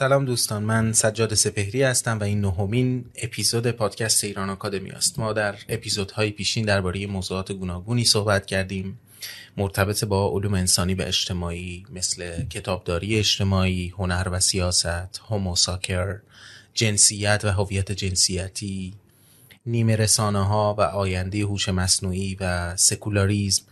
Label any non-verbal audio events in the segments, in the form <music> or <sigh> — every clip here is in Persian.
سلام دوستان من سجاد سپهری هستم و این نهمین اپیزود پادکست ایران آکادمی است. ما در اپیزودهای پیشین درباره موضوعات گوناگونی صحبت کردیم. مرتبط با علوم انسانی و اجتماعی مثل کتابداری اجتماعی، هنر و سیاست، هوموساکر، جنسیت و هویت جنسیتی، نیمه رسانه ها و آینده هوش مصنوعی و سکولاریزم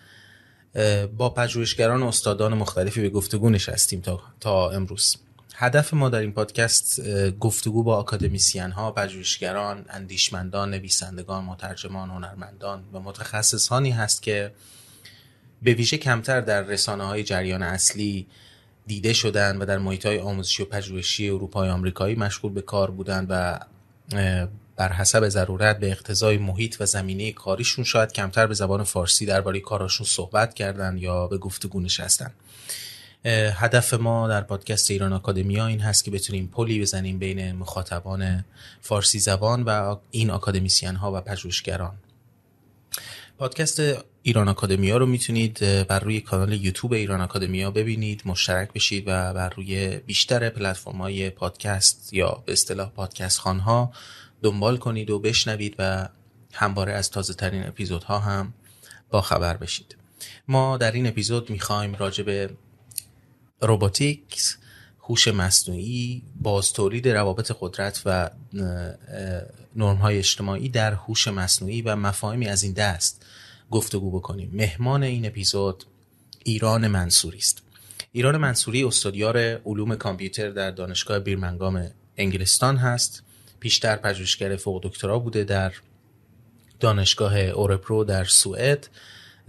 با پژوهشگران و استادان مختلفی به گفتگو نشستیم تا, تا امروز. هدف ما در این پادکست گفتگو با اکادمیسیان ها، پژوهشگران، اندیشمندان، نویسندگان، مترجمان، هنرمندان و متخصصانی هست که به ویژه کمتر در رسانه های جریان اصلی دیده شدن و در محیط های آموزشی و پژوهشی اروپای آمریکایی مشغول به کار بودند و بر حسب ضرورت به اقتضای محیط و زمینه کاریشون شاید کمتر به زبان فارسی درباره کاراشون صحبت کردن یا به گفتگو نشستن. هدف ما در پادکست ایران آکادمیا این هست که بتونیم پلی بزنیم بین مخاطبان فارسی زبان و این آکادمیسیان ها و پژوهشگران. پادکست ایران آکادمیا رو می‌تونید بر روی کانال یوتیوب ایران آکادمیا ببینید مشترک بشید و بر روی بیشتر پلتفرم های پادکست یا به اصطلاح پادکست خانها دنبال کنید و بشنوید و همواره از تازه ترین اپیزودها هم با خبر بشید. ما در این اپیزود می‌خوایم راجع به روباتیکس هوش مصنوعی باز تولید روابط قدرت و نرم های اجتماعی در هوش مصنوعی و مفاهیمی از این دست گفتگو بکنیم. مهمان این اپیزود ایران منصوری است. ایران منصوری استادیار علوم کامپیوتر در دانشگاه بیرمنگام انگلستان هست. پیشتر پژوهشگر فوق دکترا بوده در دانشگاه اورپرو در سوئد.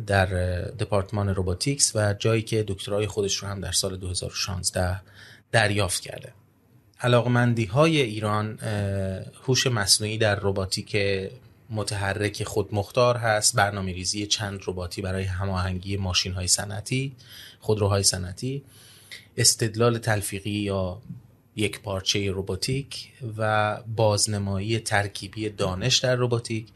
در دپارتمان روباتیکس و جایی که دکترای خودش رو هم در سال 2016 دریافت کرده. علاقمندی های ایران هوش مصنوعی در روباتیک متحرک خودمختار هست برنامه ریزی چند رباتی برای هماهنگی ماشین های صنعتی خودروهای صنعتی استدلال تلفیقی یا یک پارچه روباتیک و بازنمایی ترکیبی دانش در روباتیک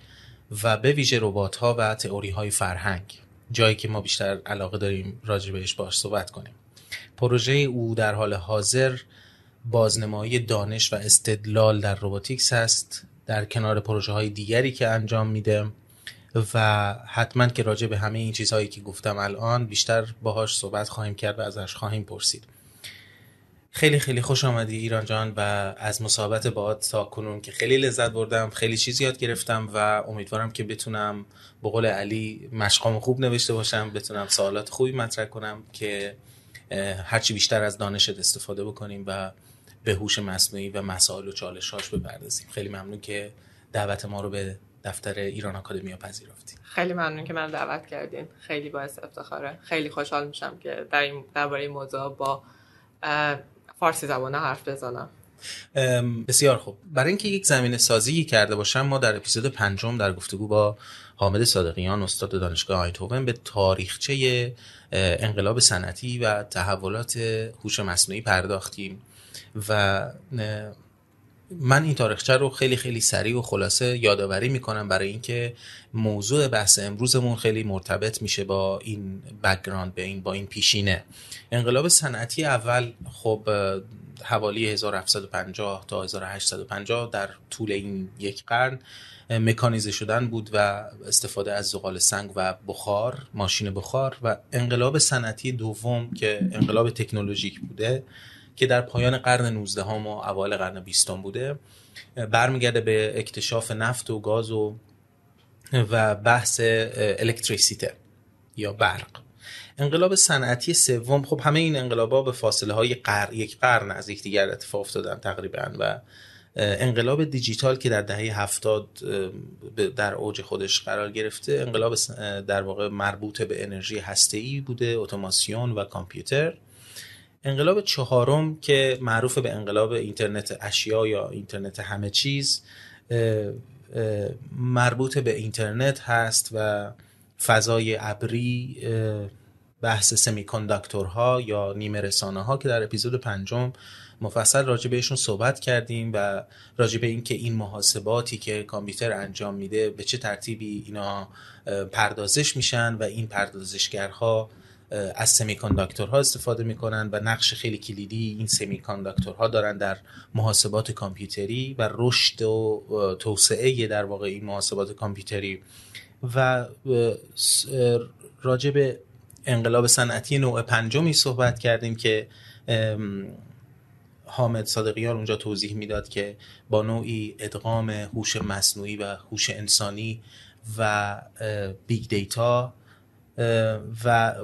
و به ویژه ربات ها و تئوری های فرهنگ جایی که ما بیشتر علاقه داریم راجع بهش باش صحبت کنیم. پروژه او در حال حاضر بازنمایی دانش و استدلال در روباتیکس هست در کنار پروژه های دیگری که انجام میده و حتما که راجع به همه این چیزهایی که گفتم الان بیشتر باهاش صحبت خواهیم کرد و ازش خواهیم پرسید. خیلی خیلی خوش آمدی ایران جان و از مصاحبت با تا کنون که خیلی لذت بردم خیلی چیز یاد گرفتم و امیدوارم که بتونم به قول علی مشقام خوب نوشته باشم بتونم سوالات خوبی مطرح کنم که هرچی بیشتر از دانشت استفاده بکنیم و به هوش مصنوعی و مسائل و چالشاش بپردازیم. خیلی ممنون که دعوت ما رو به دفتر ایران آکادمیا پذیرفتیم خیلی ممنون که من دعوت کردین. خیلی باعث افتخاره. خیلی خوشحال میشم که در این درباره موضوع با فارسی زبانه حرف بزنم. بسیار خوب. برای اینکه یک زمین سازی کرده باشم ما در اپیزود پنجم در گفتگو با حامد صادقیان استاد دانشگاه آیندهوون به تاریخچه انقلاب صنعتی و تحولات هوش مصنوعی پرداختیم و من این تاریخچه رو خیلی خیلی سریع و خلاصه یادآوری می‌کنم برای اینکه موضوع بحث امروزمون خیلی مرتبط میشه با این background به این با این پیشینه. انقلاب صنعتی اول خب حوالی 1750 تا 1850 در طول این یک قرن مکانیزه شدن بود و استفاده از زغال سنگ و بخار ماشین بخار و انقلاب صنعتی دوم که انقلاب تکنولوژیک بوده. که در پایان قرن 19 هم و اوایل قرن 20 بوده برمیگرده به اکتشاف نفت و گاز و و بحث الکتریسیته یا برق. انقلاب صنعتی سوم خب همه این انقلابا به فاصله های قر... یک قرن از یکدیگر اتفاق افتادن تقریبا و انقلاب دیجیتال که در دهه هفتاد در اوج خودش قرار گرفته انقلاب در واقع مربوط به انرژی هسته‌ای بوده اتوماسیون و کامپیوتر. انقلاب چهارم که معروف به انقلاب اینترنت اشیا یا اینترنت همه چیز مربوط به اینترنت هست و فضای ابری بحث سمی یا نیمه رسانه ها که در اپیزود پنجم مفصل راجع بهشون صحبت کردیم و راجع به اینکه این محاسباتی که کامپیوتر انجام میده به چه ترتیبی اینا پردازش میشن و این پردازشگرها از سمی ها استفاده می‌کنن و نقش خیلی کلیدی این سمی ها دارن در محاسبات کامپیوتری و رشد و توسعه در واقع این محاسبات کامپیوتری. و راجع به انقلاب صنعتی نوع پنجمی صحبت کردیم که حامد صادقیان اونجا توضیح می‌داد که با نوعی ادغام هوش مصنوعی و هوش انسانی و big data و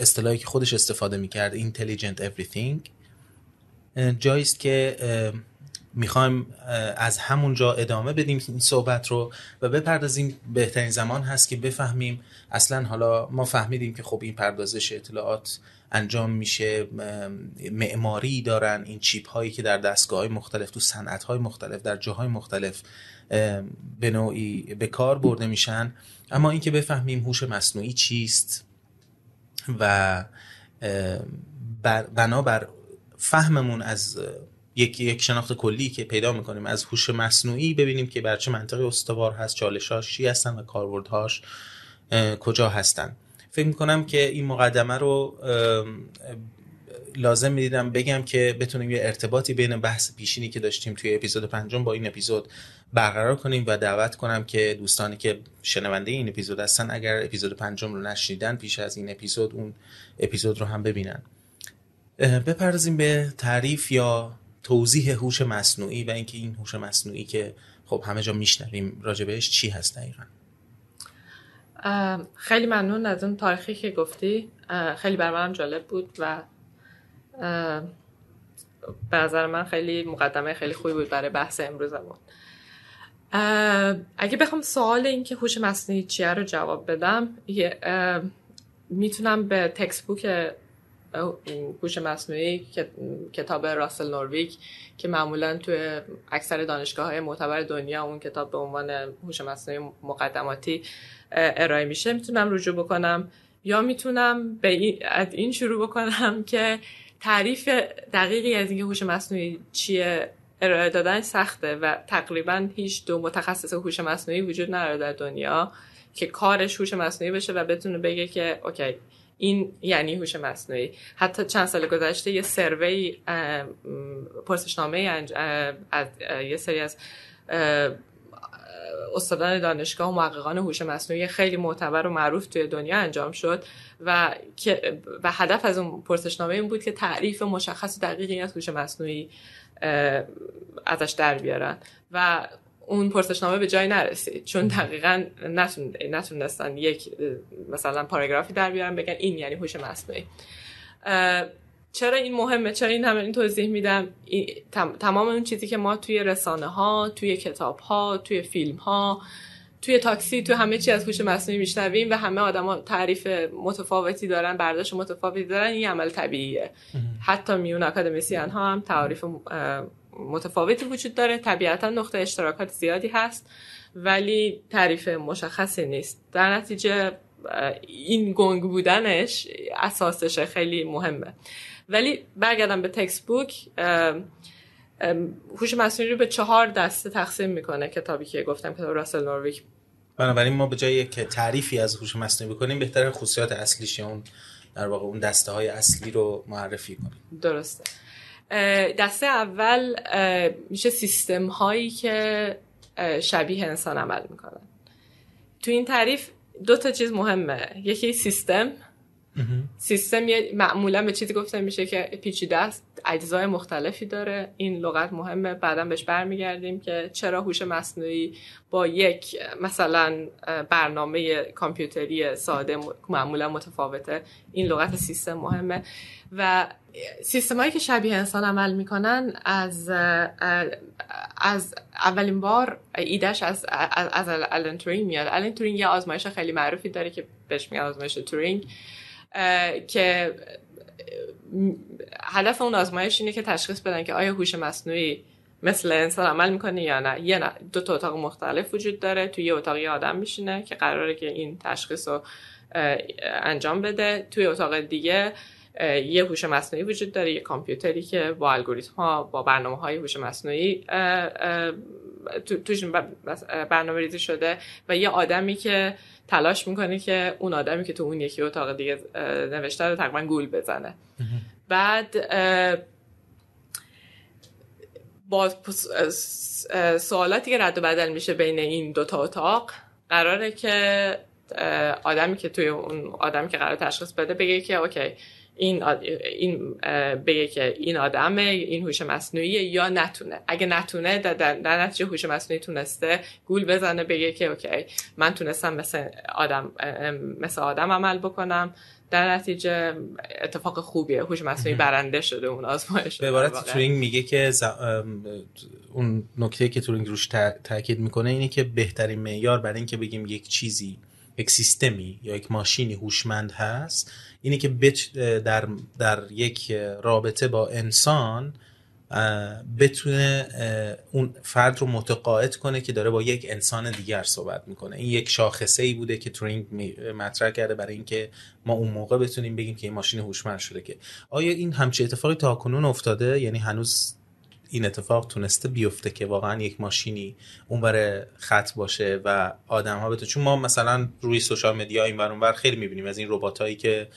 اصطلاحی که خودش استفاده می‌کرد intelligent everything. جاییست که می‌خوایم از همونجا ادامه بدیم این صحبت رو و بپردازیم. بهترین زمان هست که بفهمیم. اصلا حالا ما فهمیدیم که خب این پردازش اطلاعات انجام میشه. معماری دارن. این چیپ هایی که در دستگاه های مختلف تو صنعت های مختلف در جاهای مختلف به نوعی به کار برده میشن. اما اینکه بفهمیم هوش مصنوعی چیست؟ و بنابر فهممون از یک یک شناخت کلی که پیدا می‌کنیم از هوش مصنوعی ببینیم که بر چه منطقه استوار هست چالشاش چی هستن و کاربردهاش کجا هستن. فکر می‌کنم که این مقدمه رو لازم می‌دیدم بگم که بتونیم یه ارتباطی بین بحث پیشینی که داشتیم توی اپیزود پنجم با این اپیزود برقرار کنیم و دعوت کنم که دوستانی که شنونده این اپیزود هستن اگر اپیزود پنجم رو نشنیدن پیش از این اپیزود اون اپیزود رو هم ببینن. بپردازیم به تعریف یا توضیح هوش مصنوعی و اینکه این هوش مصنوعی که خب همه جا میشنویم راجبش چی هست دقیقا؟ خیلی ممنون از اون تاریخی که گفتی. خیلی بر جالب بود و به نظر من خیلی مقدمه خیلی خوبی بود برای بحث امروزمون. اگه بخوام سوال این که هوش مصنوعی چیه رو جواب بدم می‌تونم به تکست بوک هوش مصنوعی کتاب راسل نورویک که معمولا توی اکثر دانشگاه های معتبر دنیا اون کتاب به عنوان هوش مصنوعی مقدماتی ارائه میشه می‌تونم رجوع بکنم یا می‌تونم به از این شروع بکنم که تعریف دقیقی از اینکه هوش مصنوعی چیه ارائه دادن سخته و تقریبا هیچ دو متخصص هوش مصنوعی وجود نداره در دنیا که کارش هوش مصنوعی بشه و بتونه بگه که اوکی این یعنی هوش مصنوعی. حتی چند سال گذشته یه سروی پرسشنامه از یه سری از استادان دانشگاه و محققان هوش مصنوعی خیلی معتبر و معروف توی دنیا انجام شد و و هدف از اون پرسشنامه این بود که تعریف مشخص دقیقی از هوش مصنوعی ازش در بیارن و اون پرسشنامه به جای نرسید. چون دقیقا نتونستن یک مثلا پاراگرافی در بیارن بگن این یعنی هوش مصنوعی. چرا این مهمه؟ چرا این همه این توضیح میدم. تمام اون چیزی که ما توی رسانه ها توی کتاب ها توی فیلم ها توی تاکسی توی همه چی از هوش مصنوعی میشنویم و همه آدما تعریف متفاوتی دارن برداشت متفاوتی دارن این عمل طبیعیه. حتی میون اکادمیسیان ها هم تعریف متفاوتی وجود داره. طبیعتا نقطه اشتراکات زیادی هست ولی تعریف مشخصی نیست. در نتیجه این گنگ بودنش اساسش خیلی مهمه. ولی برگردم به تکست بوک هوش مصنوعی رو به چهار دسته تقسیم می‌کنه کتابی که گفتم کتاب راسل نورویک. بنابراین ما به جای که تعریفی از هوش مصنوعی بکنیم بهتر خصوصیات اصلیش یا اون در واقع اون دسته های اصلی رو معرفی کنیم. درسته. دسته اول میشه سیستم هایی که شبیه انسان عمل می‌کنن. تو این تعریف دو تا چیز مهمه. یکی سیستم سیستم معمولا به چیزی گفته میشه که پیچیده است. اجزای مختلفی داره. این لغت مهمه. بعدا بهش برمیگردیم که چرا هوش مصنوعی با یک مثلا برنامه کامپیوتری ساده معمولا متفاوته. این لغت سیستم مهمه. و سیستم هایی که شبیه انسان عمل می‌کنن از از اولین بار ایدهش از از, آلن تورینگ میاد. آلن تورینگ یه آزمایش خیلی معروفی داره که بهش میگن آزمایش تورینگ. که هدف اون آزمایش اینه که تشخیص بدن که آیا هوش مصنوعی مثل انسان عمل می‌کنه یا نه. یه نه دو تا اتاق مختلف وجود داره. توی یه اتاق یه آدم میشینه که قراره که این تشخیص رو انجام بده. توی اتاق دیگه یه هوش مصنوعی وجود داره. یه کامپیوتری که با الگوریتم ها با برنامه های هوش مصنوعی توش برنامه ریزی شده و یه آدمی که تلاش می‌کنه که اون آدمی که تو اون یکی اتاق دیگه نوشته رو تقریبا گول بزنه. بعد با سوالاتی که رد و بدل میشه بین این دوتا اتاق قراره که آدمی که توی اون آدمی که قرار تشخیص بده بگه که okay این این بگه که این آدمه این هوش مصنوعی یا نتونه. اگه نتونه در, در نتیجه هوش مصنوعی تونسته گول بزنه بگه که okay من تونستم مثل آدم مثل آدم عمل بکنم. در نتیجه اتفاق خوبیه. هوش مصنوعی برنده شده اون آزمایش به عبارت تورینگ میگه که اون نکته که تورینگ روش تاکید می‌کنه اینه که بهترین معیار برای اینکه بگیم یک چیزی یک سیستمی یا یک ماشینی هوشمند هست اینه که در, در یک رابطه با انسان بتونه اون فرد رو متقاعد کنه که داره با یک انسان دیگر صحبت می‌کنه. این یک شاخصه ای بوده که تورینگ مطرح کرده برای اینکه ما اون موقع بتونیم بگیم که این ماشین هوشمند شده که. آیا این همچه اتفاقی تا کنون افتاده؟ یعنی هنوز این اتفاق تونسته بیفته که واقعا یک ماشینی اون برای خط باشه و آدم ها بتونه چون ما مثلا روی سوشال مدیا این بر خیلی می‌بینیم از این ربات هایی که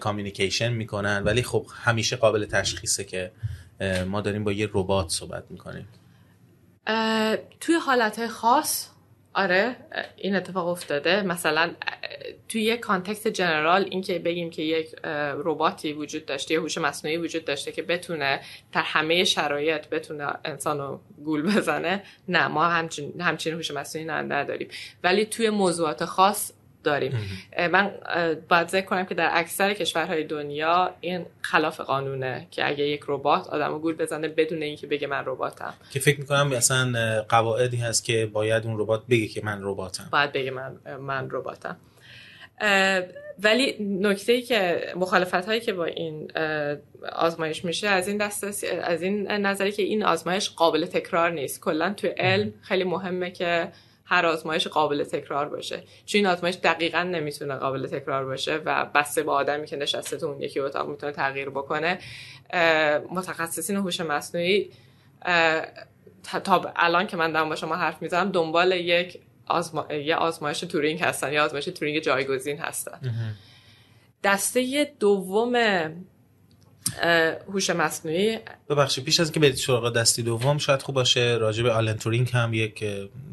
کامیونیکیشن می‌کنن. ولی خب همیشه قابل تشخیصه که ما داریم با یه ربات صحبت می‌کنیم. توی حالت خاص آره این اتفاق افتاده. مثلا توی یک کانتکست جنرال اینکه بگیم که یک رباتی وجود داشته یه هوش مصنوعی وجود داشته که بتونه در همه شرایط بتونه انسان رو گول بزنه نه ما همچین هوش مصنوعی نداریم. ولی توی موضوعات خاص داریم. من باید ذکر کنم که در اکثر کشورهای دنیا این خلاف قانونه که اگه یک ربات آدمو گول بزنه بدون اینکه بگه من رباتم. که فکر می‌کنم اصلا قواعدی هست که باید اون ربات بگه که من رباتم. باید بگه من من رباتم. ولی نکته ای که مخالفت هایی که با این آزمایش میشه از این دست از این نظری که این آزمایش قابل تکرار نیست. کلا تو علم خیلی مهمه که هر آزمایش قابل تکرار باشه. چون این آزمایش دقیقا نمی‌تونه قابل تکرار باشه و بسته با آدمی که نشسته تو اون یکی اتاق می‌تونه تغییر بکنه متخصصین هوش مصنوعی تا الان که من دارم با شما حرف می‌زنم دنبال یک آزما... یه آزمایش تورینگ هستن یا آزمایش تورینگ جایگزین هستن. دسته دوم هوش مصنوعی. ببخشید پیش از اینکه برید سراغ دسته دوم شاید خوب باشه راجع به آلن تورینگ هم یک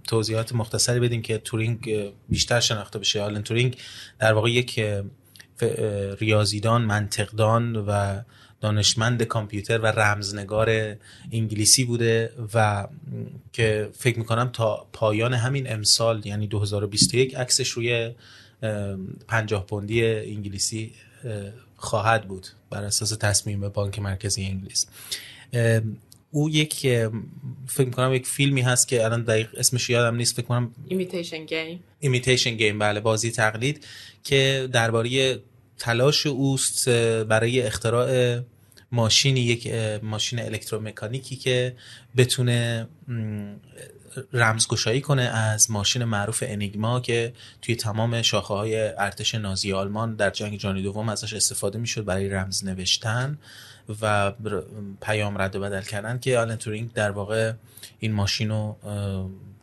توضیحات مختصری بدیم که تورینگ بیشتر شناخته بشه. آلن تورینگ در واقع یک ریاضیدان منطقدان و دانشمند کامپیوتر و رمزنگار انگلیسی بوده و که فکر می‌کنم تا پایان همین امسال یعنی 2021 عکسش روی پنجاه پوندی انگلیسی خواهد بود. بر اساس تصمیم بانک مرکزی انگلیس. او یک فکر می‌کنم یک فیلمی هست که الان دقیق اسمش یادم نیست فکر کنم ایمیتیشن گیم ایمیتیشن گیم بله بازی تقلید که درباره تلاش اوست برای اختراع ماشینی یک ماشین الکترومکانیکی که بتونه رمزگشایی کنه از ماشین معروف انیگما که توی تمام شاخه های ارتش نازی آلمان در جنگ جهانی دوم ازش استفاده می‌شد برای رمز نوشتن و پیام رد و بدل کردن که آلن تورینگ در واقع این ماشین رو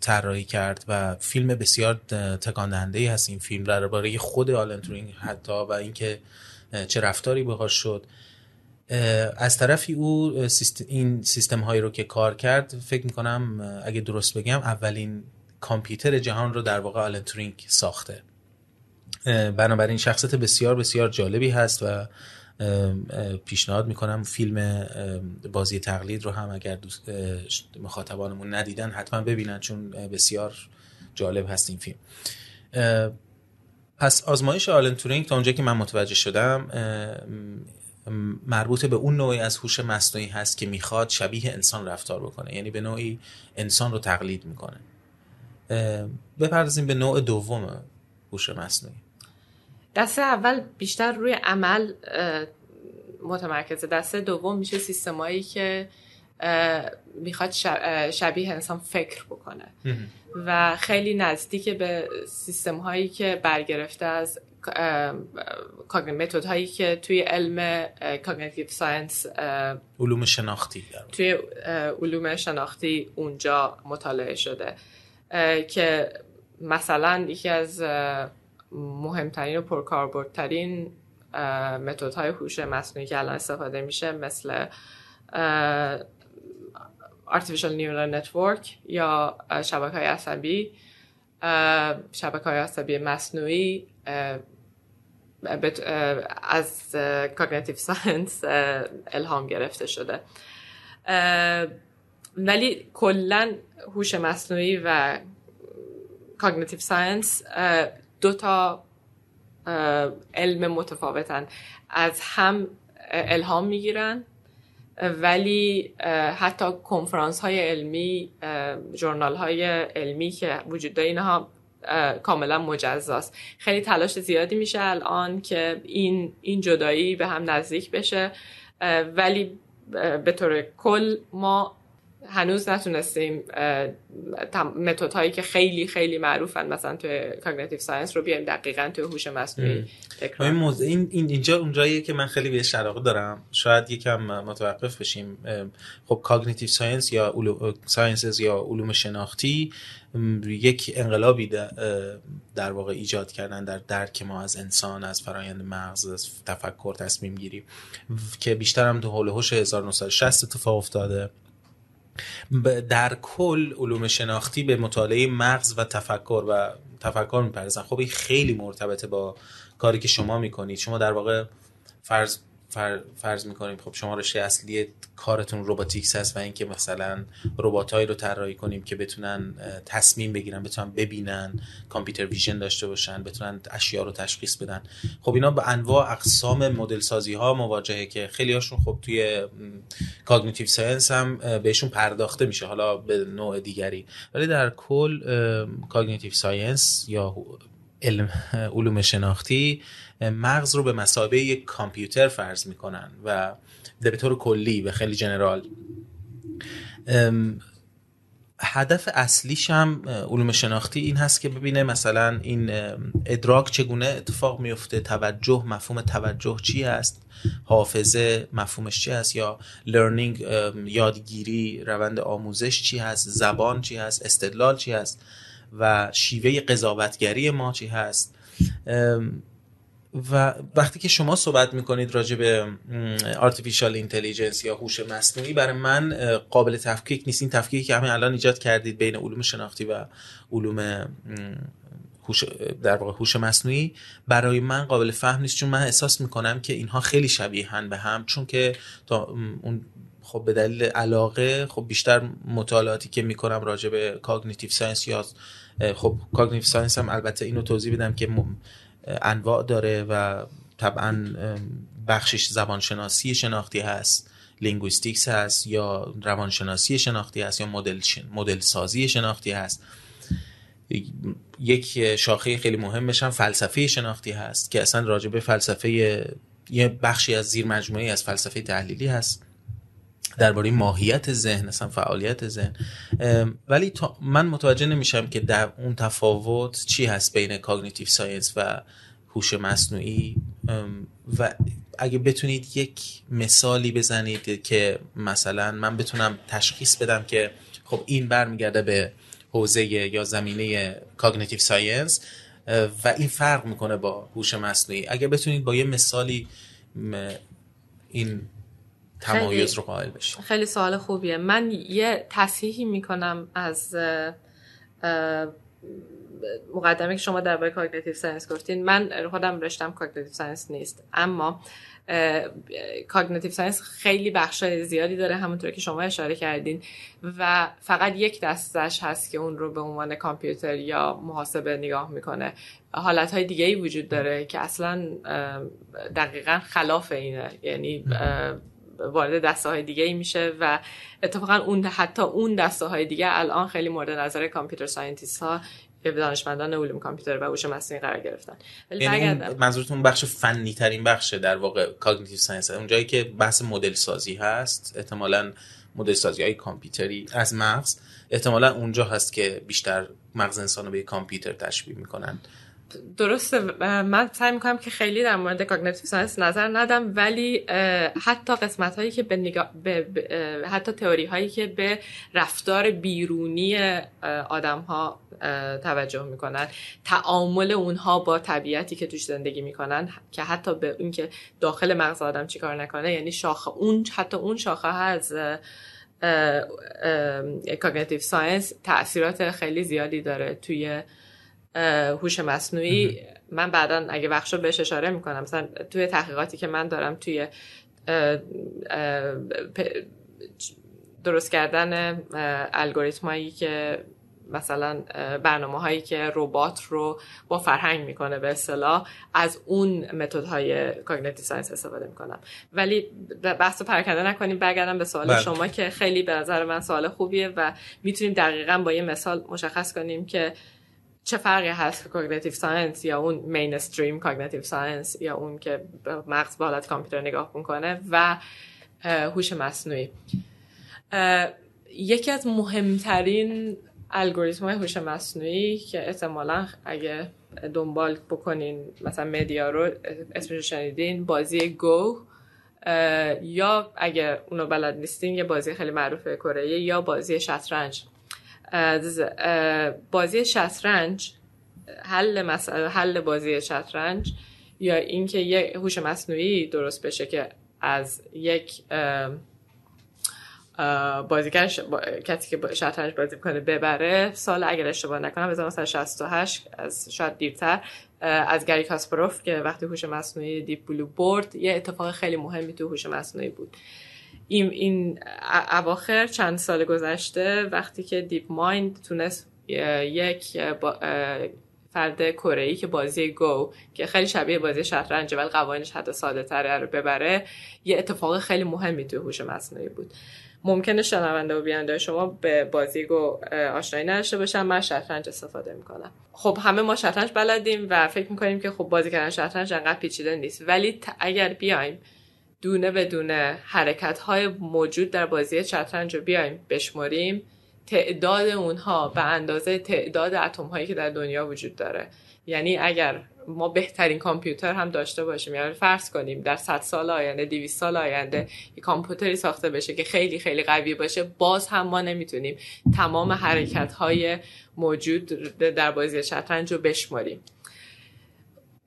طراحی کرد و فیلم بسیار تکان دهنده هست این فیلم درباره خود آلن تورینگ حتی و اینکه چه رفتاری باهاش شد. از طرفی او این سیستم هایی رو که کار کرد فکر می‌کنم اگه درست بگم اولین کامپیوتر جهان رو در واقع آلن تورینگ ساخته. بنابراین شخصیت بسیار بسیار جالبی هست و پیشنهاد می‌کنم فیلم بازی تقلید رو هم اگر مخاطبانمون ندیدن حتما ببینن چون بسیار جالب هست این فیلم. پس آزمایش آلن تورینگ تا اونجا که من متوجه شدم مربوط به اون نوعی از هوش مصنوعی هست که می‌خواد شبیه انسان رفتار بکنه. یعنی به نوعی انسان رو تقلید می‌کنه. بپردازیم به نوع دوم هوش مصنوعی. دسته اول بیشتر روی عمل متمرکزه. دسته دوم میشه سیستمایی که می‌خواد شبیه انسان فکر بکنه. و خیلی نزدیک به سیستم هایی که برگرفته از متد هایی که توی علم cognitive science علوم شناختی توی علوم شناختی اونجا مطالعه شده که مثلا یکی از مهمترین و پرکاربردترین متد های هوش مصنوعی که الان استفاده میشه مثل artificial neural network یا شبکه های عصبی شبکه های عصبی مصنوعی از cognitive science الهام گرفته شده ولی کلا هوش مصنوعی و cognitive science دو تا علم متفاوتن از هم الهام می‌گیرن ولی حتی کنفرانس های علمی journal های علمی که وجود داره اینها کاملا مجزاست. خیلی تلاش زیادی میشه الان که این این جدایی به هم نزدیک بشه. ولی به طور کل ما هنوز نتونستیم متد هایی که خیلی خیلی معروفن مثلا توی cognitive science رو بیایم دقیقا توی هوش مصنوعی این این اینجا اونجاییه که من خیلی بهش علاقه دارم. شاید یکم متوقف بشیم. خب cognitive science یا sciences یا علوم شناختی یک انقلابی در واقع ایجاد کردن در درک ما از انسان از فرایند مغز از تفکر تصمیم گیری که بیشتر هم تو حول هوش 1960 اتفاق افتاده. در کل علوم شناختی به مطالعه مغز و تفکر و تفکر می‌پردازن. خب این خیلی مرتبطه با کاری که شما می‌کنید. شما در واقع فرض فرض می‌کنیم خب شما رشته اصلی کارتون روباتیکس هست و اینکه مثلا رباتایی رو طراحی کنیم که بتونن تصمیم بگیرن بتونن ببینن کامپیوتر ویژن داشته باشن بتونن اشیا رو تشخیص بدن. خب اینا به انواع اقسام مدل سازی ها مواجهه که خیلی هاشون خب توی cognitive science هم بهشون پرداخته میشه حالا به نوع دیگری. ولی در کل cognitive science یا علم علوم شناختی مغز رو به مثابه یک کامپیوتر فرض می‌کنن و به طور کلی و خیلی general. هدف اصلیش هم علوم شناختی این هست که ببینه مثلا این ادراک چگونه اتفاق میفته توجه مفهوم توجه چی هست حافظه مفهومش چی هست یا لرنینگ یادگیری روند آموزش چی هست زبان چی هست استدلال چی هست. و شیوه قضاوتگری ما چی هست؟ و وقتی که شما صحبت می‌کنید راجع به artificial intelligence یا هوش مصنوعی برای من قابل تفکیک نیست. این تفکیکی که همین الان ایجاد کردید بین علوم شناختی و علوم هوش در واقع هوش مصنوعی برای من قابل فهم نیست. چون من احساس می‌کنم که اینها خیلی شبیهن به هم. چون که تا اون خب به دلیل علاقه خب بیشتر مطالعاتی که می‌کنم راجع به cognitive science یا خب cognitive science هم البته اینو توضیح بدم که انواع داره و طبعا بخشش زبانشناسی شناختی هست linguistics هست یا روانشناسی شناختی هست یا مدل مدل سازی شناختی هست. یک شاخه خیلی مهمش هم فلسفه شناختی هست که اصلا راجبه فلسفه یه بخشی از زیر مجموعه از فلسفه تحلیلی هست. درباره ماهیت ذهن اصلا فعالیت ذهن. ولی من متوجه نمیشم که در اون تفاوت چی هست بین cognitive science و هوش مصنوعی. و اگه بتونید یک مثالی بزنید که مثلا من بتونم تشخیص بدم که خب این برمیگرده به حوزه یا زمینه cognitive science و این فرق می‌کنه با هوش مصنوعی. اگه بتونید با یه مثالی این تمایز رو قائل بشید خیلی سوال خوبیه. من یه تصحیحی می‌کنم از مقدمه که شما درباره cognitive science گفتین. من خودم رشتم cognitive science نیست اما cognitive science خیلی بخش زیادی داره همونطور که شما اشاره کردین. و فقط یک دستش هست که اون رو به عنوان کامپیوتر یا محاسبه نگاه می‌کنه. حالت های دیگه ای وجود داره که اصلا دقیقا خلاف اینه. یعنی وارد دسته های دیگه ای میشه و اتفاقا اون حتی اون دسته های دیگه الان خیلی مورد نظر computer scientist ها دانشمندان علوم کامپیوتر و هوش مصنوعی قرار گرفتن. یعنی منظورتون بخش فنی ترین بخشه در واقع cognitive science. اونجایی که بحث مدل سازی هست احتمالا مدل سازی های کامپیوتری از مغز احتمالا اونجا هست که بیشتر مغز انسان رو به کامپیوتر تشبیه می‌کنن. درسته من سعی می‌کنم که خیلی در مورد cognitive science نظر ندم ولی حتی قسمت هایی که به, نگاه به حتی تئوری هایی که به رفتار بیرونی آدم ها توجه می‌کنن تعامل اونها با طبیعتی که توش زندگی می‌کنن که حتی به اون که داخل مغز آدم چیکار نکنه یعنی شاخه اون حتی اون شاخه از cognitive science تاثیرات خیلی زیادی داره توی هوش مصنوعی من بعدا اگه وقت شد بهش اشاره می‌کنم. مثلا توی تحقیقاتی که من دارم توی درست کردن الگوریتمایی که مثلا برنامه هایی که ربات رو با فرهنگ می‌کنه به اصطلاح از اون متد های cognitive science استفاده می‌کنم. ولی بحث پراکنده نکنیم برگردم به سوال بله. شما که خیلی به نظر من سوال خوبیه و می‌تونیم دقیقا با یه مثال مشخص کنیم که چه فرقی هست cognitive science یا اون mainstream cognitive science یا اون که مغز به حالت کامپیوتر نگاه می‌کنه و هوش مصنوعی. یکی از مهمترین الگوریتم های هوش مصنوعی که احتمالا اگه دنبال بکنین مثلا مدیا رو اسمش شنیدین بازی گو یا اگه اونو بلد نیستین یه بازی خیلی معروف کره یا بازی شطرنج. بازی شطرنج حل مسئله حل بازی شطرنج یا اینکه یه هوش مصنوعی درست بشه که از یک بازیگر کسی که شطرنج بازی کنه ببره سال اگر اشتباه نکنم 1968 از شاید دیرتر از گری کاسپاروف که وقتی هوش مصنوعی Deep Blue برد یه اتفاق خیلی مهمی تو هوش مصنوعی بود. این این اواخر چند سال گذشته وقتی که DeepMind تونست یک فرد کره که بازی گو که خیلی شبیه بازی شطرنج ولی قوانینش حتی ساده تره رو ببره یه اتفاق خیلی مهمی توی هوش مصنوعی بود. ممکنه شنونده و بیننده شما به بازی گو آشنایی نداشته باشن من شطرنج استفاده می‌کنم. خب همه ما شطرنج بلدیم و فکر می‌کنیم که خب بازی کردن شطرنج انقدر پیچیده نیست. ولی اگر بیایم دونه به دونه حرکت های موجود در بازی شطرنج رو بیایم بشماریم. تعداد اونها به اندازه تعداد اتم هایی که در دنیا وجود داره. یعنی اگر ما بهترین کامپیوتر هم داشته باشیم یعنی فرض کنیم در 100 سال آینده 200 سال آینده یک کامپیوتری ساخته بشه که خیلی خیلی قوی باشه باز هم ما نمی‌تونیم تمام حرکت های موجود در بازی شطرنج رو بشماریم.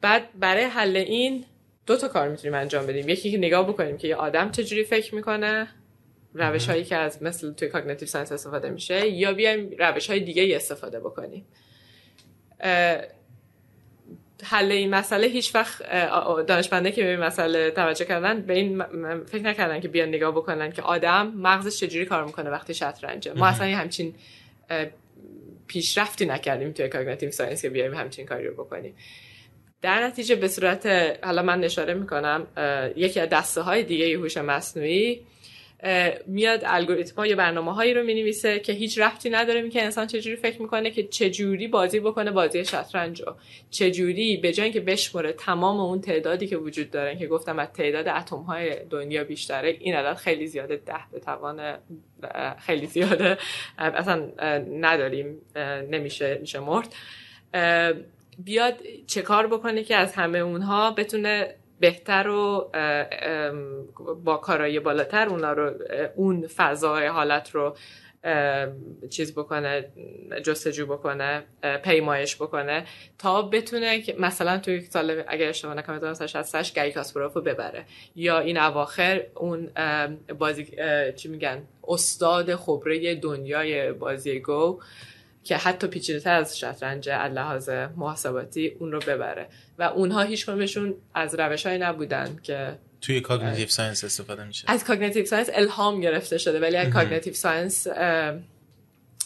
بعد برای حل این دو تا کار می‌تونیم انجام بدیم. یکی که نگاه بکنیم که یه آدم چجوری فکر می‌کنه روش هایی که از مثل توی cognitive science استفاده میشه یا بیایم روش های دیگه استفاده بکنیم. حل این مسئله هیچ وقت دانشمنده که به این مسئله توجه کردن به این فکر نکردن که بیان نگاه بکنن که آدم مغزش چجوری کار می‌کنه وقتی شطرنجه. ما اصلا همچین پیشرفتی نکردیم توی cognitive science که بیایم همچین کاری رو بکنیم. در نتیجه به صورت حالا من اشاره می‌کنم یکی از دسته های دیگه هوش مصنوعی میاد الگوریتم یا برنامه هایی رو می‌نویسه که هیچ رفتی نداره که انسان چجوری فکر می‌کنه که چجوری بازی بکنه بازی شطرنج رو. چجوری به جای اینکه بشمره تمام اون تعدادی که وجود داره که گفتم از تعداد اتم های دنیا بیشتره این عدد خیلی زیاده ده به توان خیلی زیاده. اصلا نداریم نمیشه میشه مرد. بیاد چه کار بکنه که از همه اونها بتونه بهتر و با کارایی بالاتر اونا رو اون فضای حالت رو چیز بکنه جستجو بکنه پیمایش بکنه تا بتونه که مثلا توی سال اگر اشتباه نکنم 1968 گری کاسپروف رو ببره. یا این اواخر اون بازی چی میگن استاد خبره دنیای بازی گو که حتی پیچیده تر از شطرنج لحاظ محاسباتی اون رو ببره. و اونها هیچ کدومشون از روش های نبودن که توی cognitive science استفاده میشه. از cognitive science الهام گرفته شده ولی از cognitive science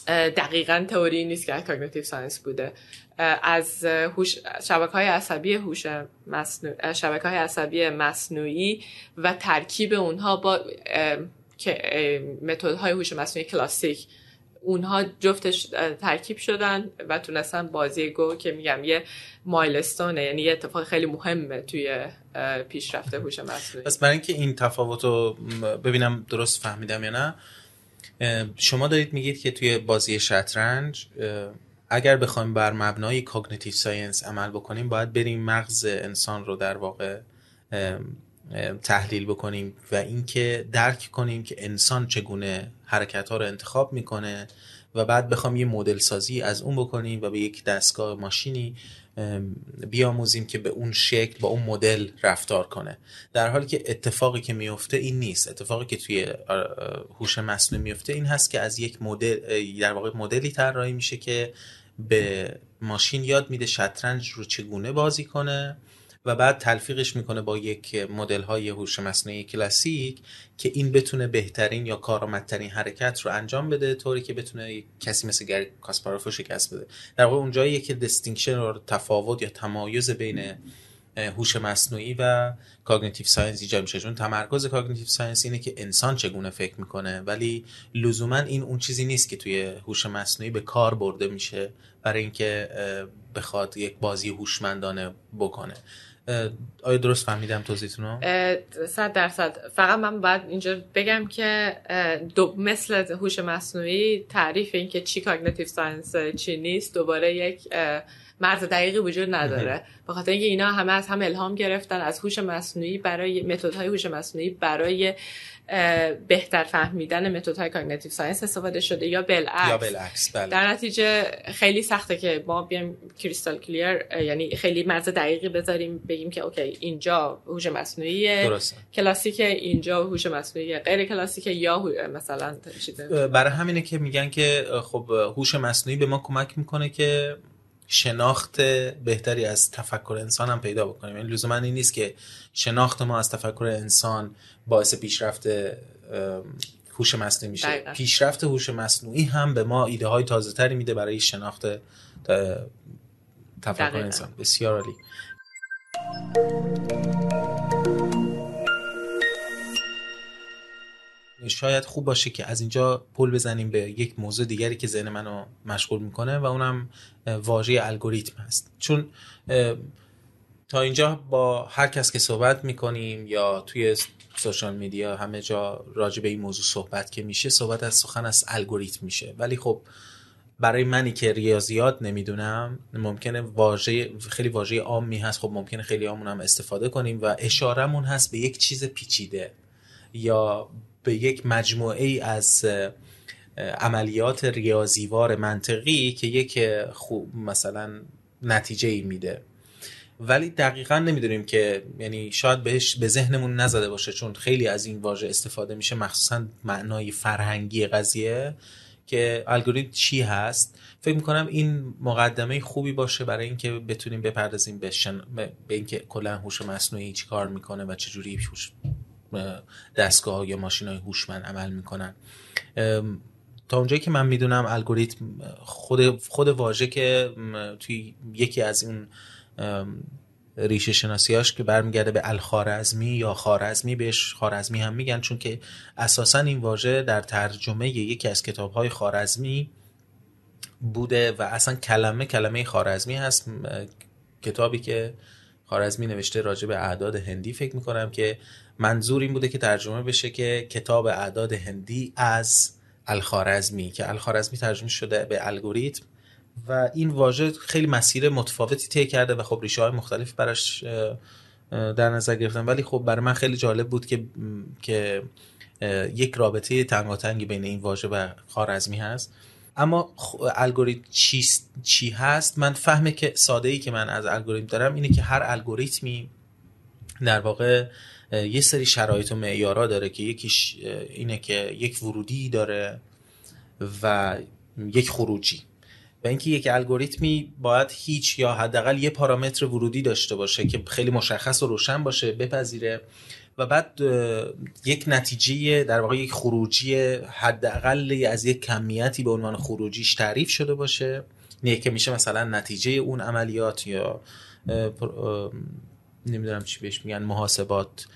دقیقا تئوری نیست که از cognitive science بوده. از هوش شبکه های عصبی هوش مصنوع شبکه های عصبی مصنوعی و ترکیب اونها با متد های هوش مصنوعی کلاسیک اونها جفتش ترکیب شدن و تونستن بازی گو که میگم یه milestone ه یعنی یه اتفاق خیلی مهمه توی پیشرفت هوش مصنوعی. پس برای اینکه این تفاوت رو ببینم درست فهمیدم یا نه شما دارید میگید که توی بازی شطرنج اگر بخوایم بر مبنای cognitive science عمل بکنیم باید بریم مغز انسان رو در واقع تحلیل بکنیم و اینکه درک کنیم که انسان چگونه حرکت ها رو انتخاب می‌کنه و بعد بخوام یه مدل سازی از اون بکنیم و به یک دستگاه ماشینی بیاموزیم که به اون شکل با اون مدل رفتار کنه. در حالی که اتفاقی که میفته این نیست. اتفاقی که توی هوش مصنوعی میفته این هست که از یک مدل در واقع مدلی طراحی میشه که به ماشین یاد میده شطرنج رو چگونه بازی کنه. و بعد تلفیقش می‌کنه با یک مدل های هوش مصنوعی کلاسیک که این بتونه بهترین یا کارآمدترین حرکت رو انجام بده طوری که بتونه کسی مثل گری کاسپاروف شکست بده. در واقع اونجایی که distinction رو تفاوت یا تمایز بین هوش مصنوعی و cognitive science ایجاد میشه. چون تمرکز cognitive science اینه که انسان چگونه فکر می‌کنه ولی لزوما این اون چیزی نیست که توی هوش مصنوعی به کار برده میشه برای اینکه بخواد یک بازی هوشمندانه بکنه. آیا درست فهمیدم توضیحتون رو؟ صد درصد. فقط من باید اینجا بگم که دو مثل هوش مصنوعی تعریف این که چی cognitive science چی نیست دوباره یک مرز دقیقی وجود نداره. به خاطر اینکه اینا همه از هم الهام گرفتن از هوش مصنوعی برای متدهای هوش مصنوعی برای بهتر فهمیدن متدهای cognitive science استفاده شده یا بالعکس. یا بالعکس بله. در نتیجه خیلی سخته که ما بیایم crystal clear یعنی خیلی مرز دقیقی بذاریم بگیم که okay اینجا هوش مصنوعی کلاسیک اینجا هوش مصنوعی غیر کلاسیک یا مثلا برای همینه که میگن که خب هوش مصنوعی به ما کمک می‌کنه که شناخت بهتری از تفکر انسان هم پیدا بکنیم. یعنی لزوما این نیست که شناخت ما از تفکر انسان باعث پیشرفت هوش مصنوعی میشه. پیشرفت هوش مصنوعی هم به ما ایده های تازه تری میده برای شناخت تفکر انسان. بسیار عالی. شاید خوب باشه که از اینجا پل بزنیم به یک موضوع دیگری که ذهن منو مشغول می‌کنه و اونم واژه الگوریتم هست. چون تا اینجا با هر کس که صحبت می‌کنیم یا توی سوشال میدیا همه جا راجع به این موضوع صحبت که میشه صحبت از سخن از الگوریتم میشه. ولی خب برای منی که ریاضیات نمی‌دونم ممکنه واژه خیلی واژه عامی هست. خب ممکنه خیلی عامون هم استفاده کنیم و اشارمون هست به یک چیز پیچیده یا به یک مجموعه ای از عملیات ریاضیوار منطقی که یک خوب مثلا نتیجه ای میده. ولی دقیقا نمی‌دونیم که یعنی شاید بهش به ذهنمون نزده باشه چون خیلی از این واژه استفاده میشه مخصوصا معنای فرهنگی قضیه که الگوریتم چی هست. فکر می‌کنم این مقدمه خوبی باشه برای اینکه بتونیم بپردازیم به, شن... به اینکه کلا هوش مصنوعی چی کار می‌کنه و چجوری دستگاه یا ماشین های هوشمند عمل می‌کنن. تا اونجایی که من می‌دونم الگوریتم خود خود واژه که توی یکی از اون ریشه شناسیاش که برمیگرده به الخارزمی یا خارزمی بهش خارزمی هم میگن چون که اساسا این واژه در ترجمه یکی از کتاب های خارزمی بوده و اصلا کلمه کلمه خارزمی هست. کتابی که خارزمی نوشته راجع به اعداد هندی فکر می‌کنم که منظور این بوده که ترجمه بشه که کتاب اعداد هندی از الخارزمی که الخارزمی ترجمه شده به الگوریتم و این واژه خیلی مسیر متفاوتی طی کرده و خب ریشه های مختلف براش در نظر گرفتن ولی خب برای من خیلی جالب بود که که یک رابطه تنگاتنگی بین این واژه و خارزمی هست. اما الگوریتم چی چی هست؟ من فهمه که ساده ای که من از الگوریتم دارم اینه که هر الگوریتمی در واقع یه سری شرایط و معیارا داره که یکیش اینه که یک ورودی داره و یک خروجی. و اینکه یک الگوریتمی باید هیچ یا حداقل یه پارامتر ورودی داشته باشه که خیلی مشخص و روشن باشه بپذیره و بعد یک نتیجه در واقع یک خروجی حداقل از یک کمیتی به عنوان خروجیش تعریف شده باشه. نه که میشه مثلا نتیجه اون عملیات یا نمی‌دونم چی بهش میگن محاسبات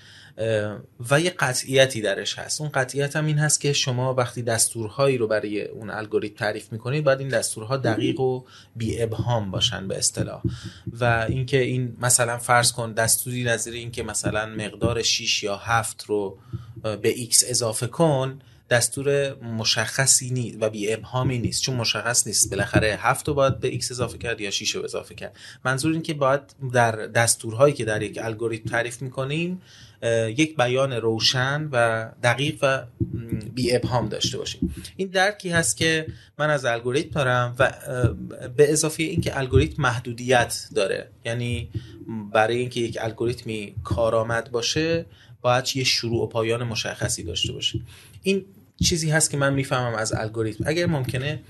و یه قطعیتی درش هست. اون قطعیت هم این هست که شما وقتی دستورهایی رو برای اون الگوریتم تعریف می‌کنید باید این دستورها دقیق و بی ابهام باشن به اصطلاح. و اینکه این مثلا فرض کن دستوری نظیر اینکه مثلا مقدار 6 یا 7 رو به x اضافه کن دستور مشخصی نیست و بی ابهامی نیست. چون مشخص نیست. بالاخره هفت رو باید به x اضافه کرد یا 6 رو اضافه کرد. منظور این که باید در دستورهایی که در یک الگوریتم تعریف می‌کنیم یک بیان روشن و دقیق و بی ابهام داشته باشیم. این درکی هست که من از الگوریتم دارم و به اضافه اینکه الگوریتم محدودیت داره. یعنی برای اینکه یک الگوریتمی کارآمد باشه باید یه شروع و پایان مشخصی داشته باشه. این چیزی هست که من می‌فهمم از الگوریتم. اگر ممکنه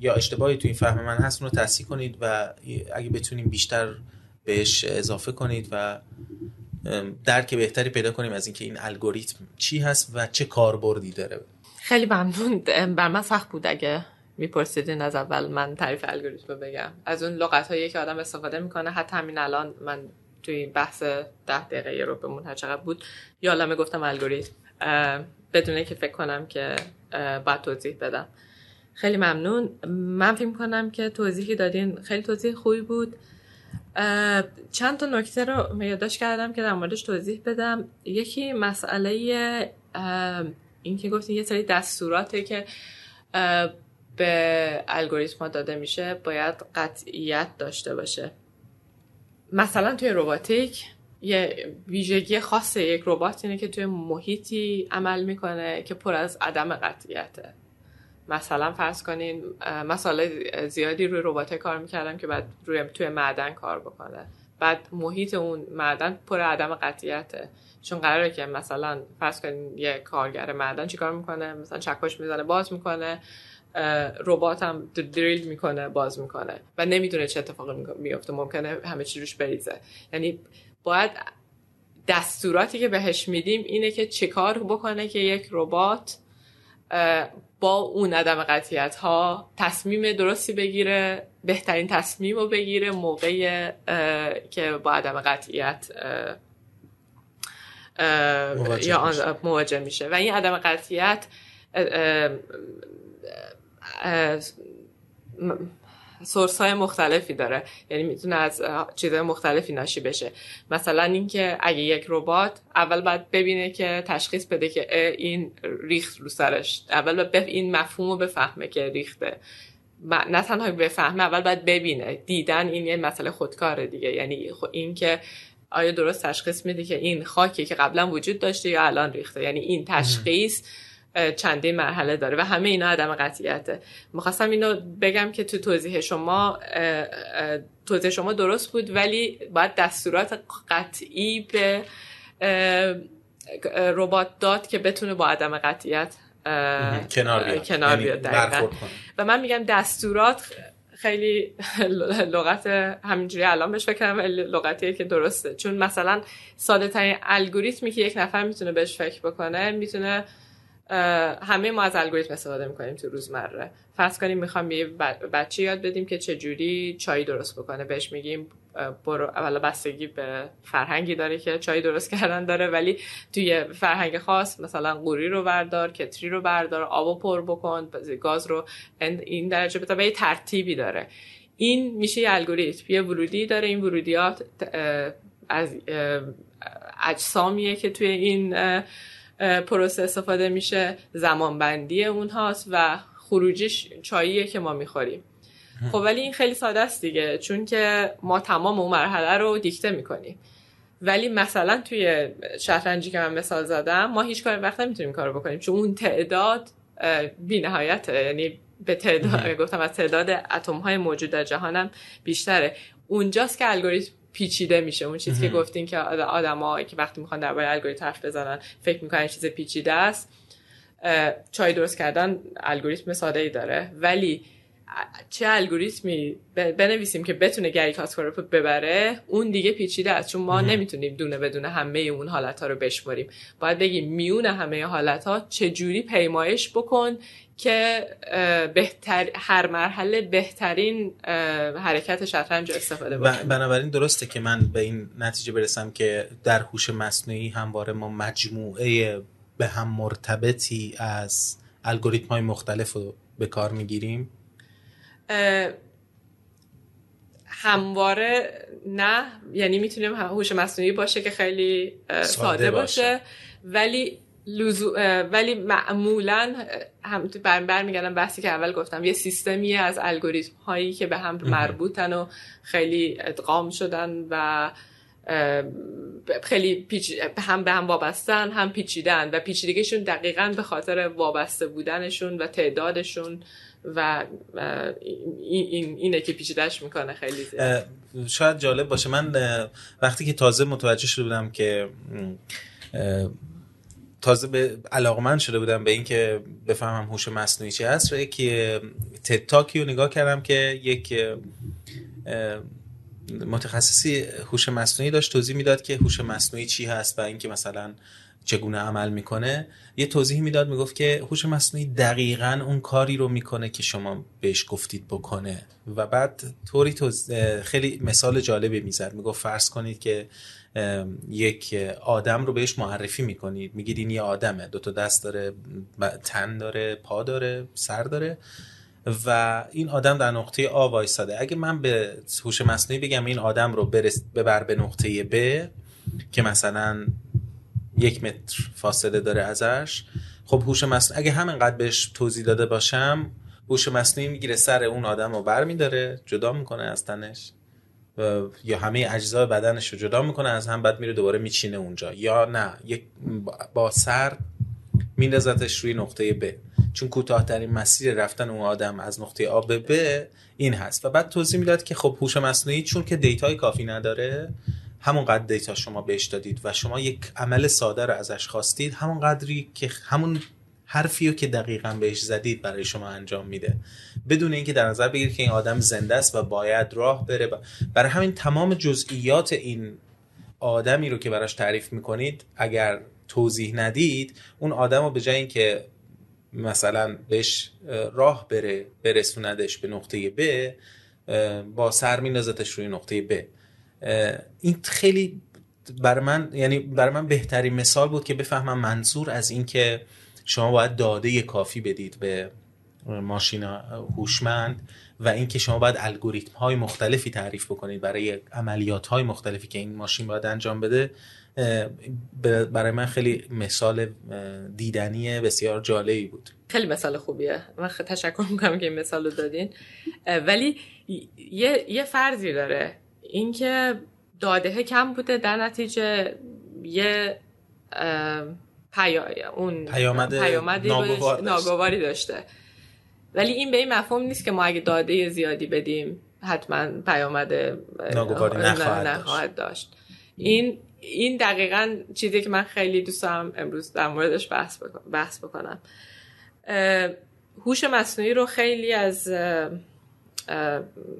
یا اشتباهی تو این فهم من هست رو تصحیح کنید و اگه بتونیم بیشتر بهش اضافه کنید و درک بهتری پیدا کنیم از اینکه این الگوریتم چی هست و چه کاربردی داره. خیلی ممنون. بر من سخت بود اگه میپرسیدین از اول من تعریف الگوریتم بگم. از اون لغت هایی که آدم استفاده می‌کنه حتی همین الان من توی بحث ده دقیقه رو به هر چقدر بود یا گفتم الگوریتم. بدونه که فکر کنم که باید توضیح بدم. خیلی ممنون. من فکر کنم که توضیحی دادین خیلی توضیح خوبی بود. چند تا نکته رو یادداشت کردم که در موردش توضیح بدم. یکی مسئله این که گفتین یه سری دستوراته که به الگوریتم داده میشه باید قطعیت داشته باشه. مثلا توی روباتیک یه ویژگی خاص یک ربات اینه که توی محیطی عمل می‌کنه که پر از عدم قطعیته. مثلا فرض کنین مسئله زیادی روی ربات کار می‌کردم که بعد روی توی معدن کار بکنه. بعد محیط اون معدن پر عدم قطعیته. چون قراره که مثلا فرض کنین یه کارگر معدن چیکار می‌کنه؟ مثلا چکش می‌زنه باز می‌کنه. ربات هم دریل می‌کنه باز می‌کنه. و نمی‌دونه چه اتفاقی میفته ممکنه همه چی روش بریزه. یعنی باید دستوراتی که بهش میدیم اینه که چیکار بکنه که یک ربات با اون عدم قطیت ها تصمیم درستی بگیره بهترین تصمیم رو بگیره موقع که با عدم قطعیت یا مواجه میشه. و این عدم قطعیت سورس های مختلفی داره. یعنی می‌تونه از چیزهای مختلفی ناشی بشه. مثلا اینکه اگه یک ربات اول باید ببینه که تشخیص بده که این ریخت رو سرش. اول باید این مفهوم رو بفهمه که ریخته. نه تنها بفهمه اول باید ببینه. دیدن این یه مسئله خودکاره دیگه. یعنی این که آیا درست تشخیص میده که این خاکی که قبلا وجود داشته یا الان ریخته. یعنی این تشخیص چندین مرحله داره و همه اینا عدم قطعیته. می‌خواستم اینو بگم که تو توضیح شما توضیح شما درست بود ولی باید دستورات قطعی به ربات داد که بتونه با عدم قطعیت کنار بیاد, کنار یعنی بیاد و من میگم دستورات خیلی <laughs> لغت همینجوری الان بهش فکر کنم لغتیه که درسته. چون مثلا ساده ترین الگوریتمی که یک نفر می‌تونه بهش فکر بکنه می‌تونه همه ما از الگوریتم استفاده می‌کنیم تو روزمره. فرض کنیم می‌خوام یه بچه یاد بدیم که چه جوری چای درست بکنه. بهش میگیم برو اولا بستگی به فرهنگی داره که چای درست کردن داره ولی توی فرهنگ خاص مثلا قوری رو بردار کتری رو بردار آب پر بکن گاز رو این درجه به یه ترتیبی داره. این میشه یه الگوریتم. یه ورودی داره. این ورودیات از اجسامیه که توی این پروسه استفاده میشه زمان بندی اونهاست و خروجیش چاییه که ما می‌خوریم. خب ولی این خیلی ساده است دیگه چون که ما تمام اون مرحله رو دیکته می‌کنیم. ولی مثلا توی شطرنجی که من مثال زدم ما هیچ کار وقت نمی‌تونیم کار بکنیم چون اون تعداد بی نهایته یعنی به تعداد گفتم از تعداد اتم های موجود در جهانم بیشتره. اونجاست که الگوریتم پیچیده میشه. اون چیزی که گفتین که آدما که وقتی می‌خوان درباره الگوریتم حرف بزنن فکر می‌کنن چیز پیچیده است. چای درست کردن الگوریتم ساده ای داره. ولی چه الگوریتمی بنویسیم که بتونه گری کاسکارپ ببره اون دیگه پیچیده است. چون ما نمی‌تونیم دونه بدونه همه اون حالت ها رو بشماریم باید بگیم میون همه حالت ها چجوری پیمایش بکن که بهتر هر مرحله بهترین حرکت شطرنج استفاده بکنیم بنابراین درسته که من به این نتیجه برسم که در هوش مصنوعی همواره ما مجموعه به هم مرتبطی از الگوریتم های مختلف رو به کار می‌گیریم. همواره نه یعنی می‌تونیم هوش مصنوعی باشه که خیلی ساده, باشه. باشه. ولی لزو... ولی معمولا هم بر برمیگردم بحثی که اول گفتم یه سیستمی از الگوریتم هایی که به هم مربوطن و خیلی ادغام شدن و خیلی پیچ... هم به هم وابستن هم پیچیدن و پیچیدگیشون دقیقا به خاطر وابسته بودنشون و تعدادشون و این اینه که پیچیدهش می‌کنه خیلی زیاد. شاید جالب باشه. من وقتی که تازه متوجه شده بودم که تازه به علاقمند شده بودم به اینکه بفهمم هوش مصنوعی چی هست. که تتاکی رو نگاه کردم که یک متخصصی هوش مصنوعی داشت توضیح می‌داد که هوش مصنوعی چی هست و اینکه مثلا چگونه عمل می‌کنه. یه توضیح می‌داد می‌گفت که هوش مصنوعی دقیقا اون کاری رو می‌کنه که شما بهش گفتید بکنه. و بعد طوری توز... خیلی مثال جالبی می‌زد. می‌گفت فرض کنید که یک آدم رو بهش معرفی می‌کنید میگید این یه آدمه. دو تا دست داره تن داره پا داره سر داره و این آدم در نقطه آ وایساده. اگه من به هوش مصنوعی بگم این آدم رو برس ببر به نقطه ب که مثلا یک متر فاصله داره ازش خب هوش مصنوعی اگه همینقدر بهش توضیح داده باشم هوش مصنوعی می‌گیره سر اون آدم رو بر میداره جدا می‌کنه از تنش. یا همه اجزای بدنش رو جدا می‌کنه از هم بعد میره دوباره میچینه اونجا. یا نه یک با سر میندازتش روی نقطه ب. چون کوتاهترین مسیر رفتن اون آدم از نقطه آ به ب این هست. و بعد توضیح می‌داد که خب هوش مصنوعی چون که data ی کافی نداره همون قدر data شما بهش دادید و شما یک عمل ساده رو ازش خواستید همون قدری که همون حرفی رو که دقیقا بهش زدید برای شما انجام میده. بدون اینکه در نظر بگیرید که این آدم زنده است و باید راه بره برای همین تمام جزئیات این آدمی رو که براش تعریف می‌کنید اگر توضیح ندید اون آدم رو به جای اینکه مثلا بهش راه بره برسوندش به نقطه ب با سر میندازتش روی نقطه ب. این خیلی برای من یعنی برای من بهترین مثال بود که بفهمم منظور از اینکه شما باید داده کافی بدید به ماشین هوشمند و اینکه شما باید الگوریتم های مختلفی تعریف بکنید برای عملیات های مختلفی که این ماشین باید انجام بده برای من خیلی مثال دیدنی بسیار جالبی بود. خیلی مثال خوبیه. من تشکر می‌کنم که این مثال رو دادین. ولی یه, یه فرضی داره. اینکه داده کم بوده در نتیجه یه. اون پیامد ناگواری داشته. ولی این به این مفهوم نیست که ما اگه داده زیادی بدیم حتما پیامد ناگواری نخواهد, نخواهد داشت. این این دقیقا چیزی که من خیلی دوست دارم امروز در موردش بحث, بحث بکنم هوش مصنوعی رو خیلی از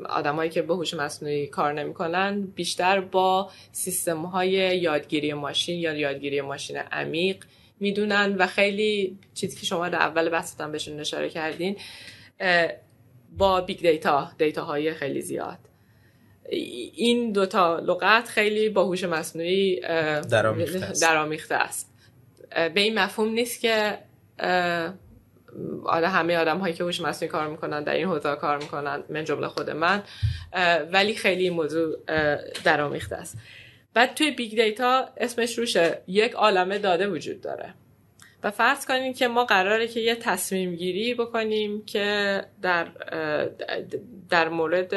آدمایی که به هوش مصنوعی کار نمی‌کنن بیشتر با سیستم های یادگیری ماشین یا یادگیری ماشین عمیق می‌دونن و خیلی چیزی که شما در اول بحثتان بهشون اشاره کردین با big data data های خیلی زیاد. این دوتا لغت خیلی با هوش مصنوعی درآمیخته است. به این مفهوم نیست که آره همه آدم هایی که هوش مصنوعی کار می‌کنن در این حوزه کار می‌کنن من جمله خود من ولی خیلی این موضوع درآمیخته است. بعد توی big data اسمش روشه. یک عالمه داده وجود داره. و فرض کنیم که ما قراره که یه تصمیم گیری بکنیم که در در مورد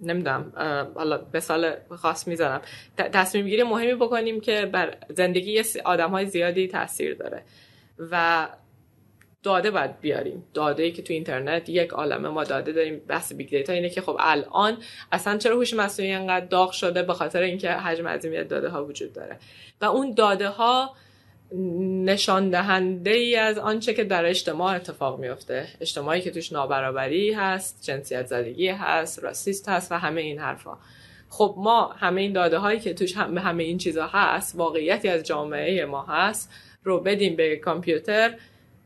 نمی‌دونم حالا مثال خاص می‌زنم تصمیم گیری مهمی بکنیم که بر زندگی آدم های زیادی تاثیر داره. و داده باید بیاریم. داده ای که تو اینترنت یک عالمه ما داده داریم. بحث big data اینه که خب الان اصلا چرا هوش مصنوعی انقدر داغ شده به خاطر اینکه حجم عظیمی داده ها وجود داره؟ و اون داده ها نشان دهنده ای از آنچه که در اجتماع اتفاق میفته اجتماعی که توش نابرابری هست جنسیت زدگی هست racist هست و همه این حرفا. خب ما همه این داده هایی که توش هم همه این چیزا هست واقعیتی از جامعه ما هست رو بدیم به کامپیوتر.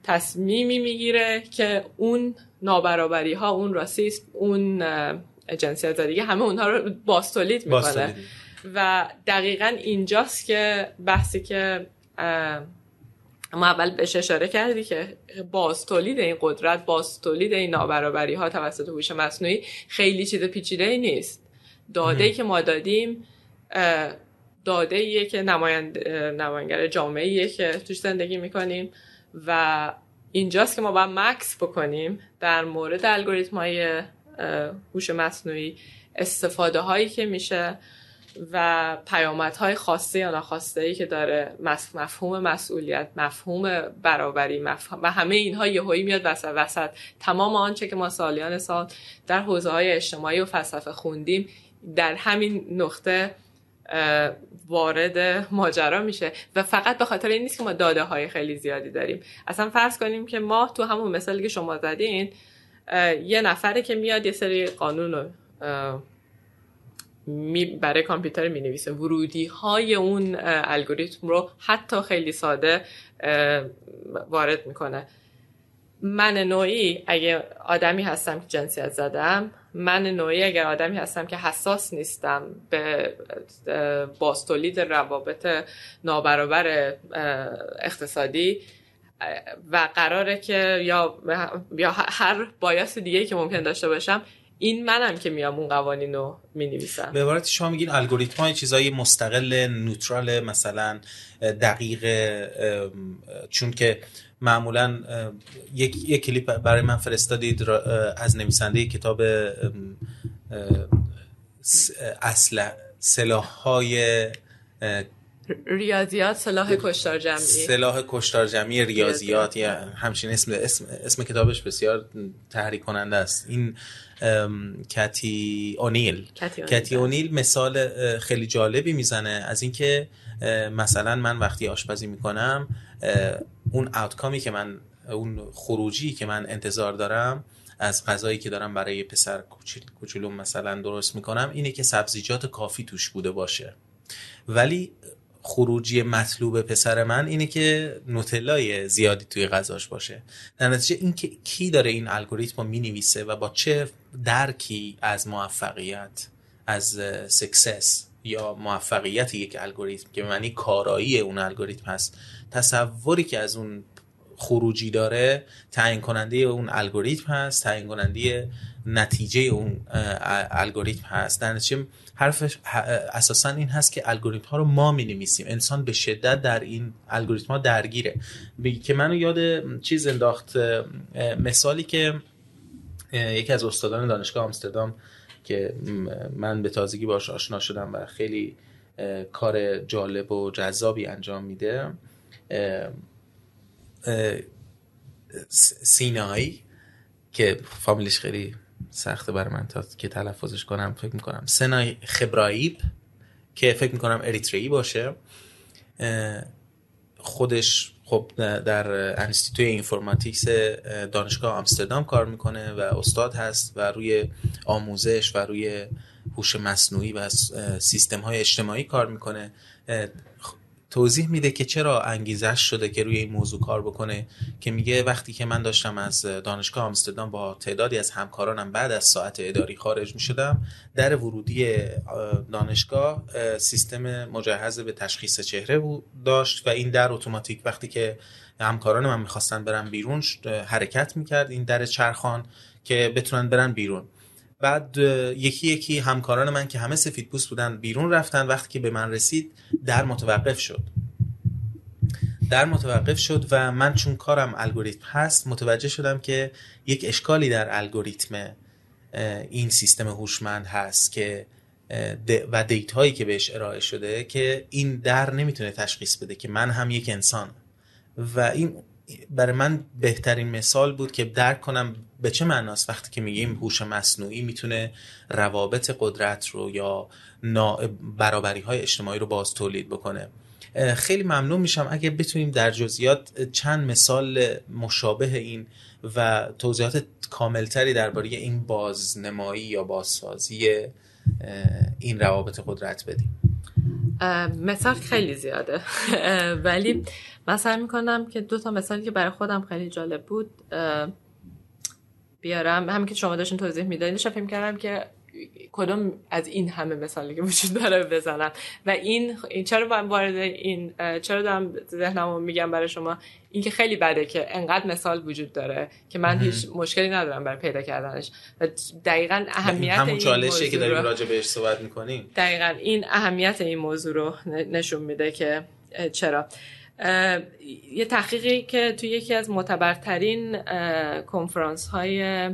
تصمیمی می‌گیره که اون نابرابری ها اون راسیسم اون جنسیت زدگی همه اونها رو باستولید می‌کنه. و دقیقا اینجاست که بحثی که ما اول بهش اشاره کردی که باز تولید این قدرت باز تولید این نابرابری ها توسط هوش مصنوعی خیلی چیز پیچیده ای نیست. داده ای که ما دادیم داده ایه که نمایند نماینگر جامعه ایه که توش زندگی می‌کنیم. و اینجاست که ما باید مکس بکنیم در مورد الگوریتم های هوش مصنوعی استفاده هایی که میشه و پیامدهای خاصه یا ناخواسته ای که داره مفهوم مسئولیت مفهوم برابری مفهوم و همه اینها یهویی میاد وسط وسط. تمام آنچه که ما سالیان سال در حوزه های اجتماعی و فلسفه خوندیم در همین نقطه وارد ماجرا میشه و فقط به خاطر این نیست که ما داده های خیلی زیادی داریم. اصلا فرض کنیم که ما تو همون مثالی که شما زدین یه نفره که میاد یه سری قانون می برای کامپیوتر می نویسه ورودی های اون الگوریتم رو حتی خیلی ساده وارد می‌کنه. من نوعی اگه آدمی هستم که جنسیت زدم من نوعی اگر آدمی هستم که حساس نیستم به باستولید روابط نابرابر اقتصادی و قراره که یا یا هر بایاس دیگه که ممکن داشته باشم این منم که میام اون قوانین رو می نویسم به عبارت شما میگین الگوریتم های چیزای مستقل نوترال مثلا دقیق چون که معمولا یک, یک کلیپ برای من فرستادید از نویسنده کتاب اصل سلاح های ریاضیات سلاح کشتار جمعی. سلاح کشتار جمعی ریاضیات یا همچین اسم, اسم, اسم کتابش بسیار تحریک کننده است. این کتی اونیل. کتی اونیل مثال خیلی جالبی می‌زنه از اینکه مثلا من وقتی آشپزی می‌کنم اون آوتکامی که من اون خروجی که من انتظار دارم از غذایی که دارم برای پسر کوچولوم مثلا درست می‌کنم اینه که سبزیجات کافی توش بوده باشه. ولی خروجی مطلوب پسر من اینه که نوتلای زیادی توی غذاش باشه. در نتیجه اینکه کی داره این الگوریتم رو می‌نویسه و با چه درکی از موفقیت از سکسس یا موفقیت یک الگوریتم که معنی کارایی اون الگوریتم هست تصوری که از اون خروجی داره تعیین کننده اون الگوریتم هست تعیین کننده نتیجه اون الگوریتم هست. در نتیجه حرف اساسا این هست که الگوریتم ها رو ما می نویسیم انسان به شدت در این الگوریتم ها درگیره که منو یاد چیز انداخت مثالی که یکی از استادان دانشگاه آمستردام که من به تازگی باش آشنا شدم و خیلی کار جالب و جذابی انجام میده سینایی که فامیلش خیلی سخته برای من تا که تلفظش کنم فکر می‌کنم. سنای خبراییب که فکر می‌کنم اریتری باشه خودش خب در انستیتوی اینفورماتیکس دانشگاه آمستردام کار می‌کنه و استاد هست و روی آموزش و روی هوش مصنوعی و سیستم های اجتماعی کار می‌کنه. توضیح میده که چرا انگیزش شده که روی این موضوع کار بکنه که میگه وقتی که من داشتم از دانشگاه آمستردام با تعدادی از همکارانم بعد از ساعت اداری خارج می‌شدم در ورودی دانشگاه سیستم مجهز به تشخیص چهره داشت و این در اتوماتیک وقتی که همکاران من می‌خواستن برن بیرون حرکت می‌کرد این در چرخان که بتونن برن بیرون. بعد یکی یکی همکاران من که همه سفید پوست بودن بیرون رفتن وقتی که به من رسید در متوقف شد. در متوقف شد و من چون کارم الگوریتم هست متوجه شدم که یک اشکالی در الگوریتم این سیستم هوشمند هست که و دیت هایی که بهش ارائه شده که این در نمی‌تونه تشخیص بده که من هم یک انسان و این برای من بهترین مثال بود که درک کنم به چه معناست وقتی که میگیم هوش مصنوعی می‌تونه روابط قدرت رو یا برابری های اجتماعی رو باز تولید بکنه. خیلی ممنون میشم اگه بتونیم در جزئیات چند مثال مشابه این و توضیحات کاملتری درباره این بازنمایی یا بازسازی این روابط قدرت بدیم. مثال خیلی زیاده. ولی من سعی می‌کنم که دو تا مثالی که برای خودم خیلی جالب بود بیارم. همین که شما داشتین توضیح می‌دادین فکر کردم که کدوم از این همه مثالی که وجود داره بزنم و این, چرا وارد این چرا دارم ذهنمو میگم برای شما؟ این که خیلی بده که انقدر مثال وجود داره که من هیچ مشکلی ندارم برای پیدا کردنش. و دقیقا اهمیت همون این چالشی که داریم راجع بهش صحبت می‌کنیم. دقیقا این اهمیت این موضوع رو نشون میده که چرا. یه تحقیقی که توی یکی از معتبرترین کنفرانس های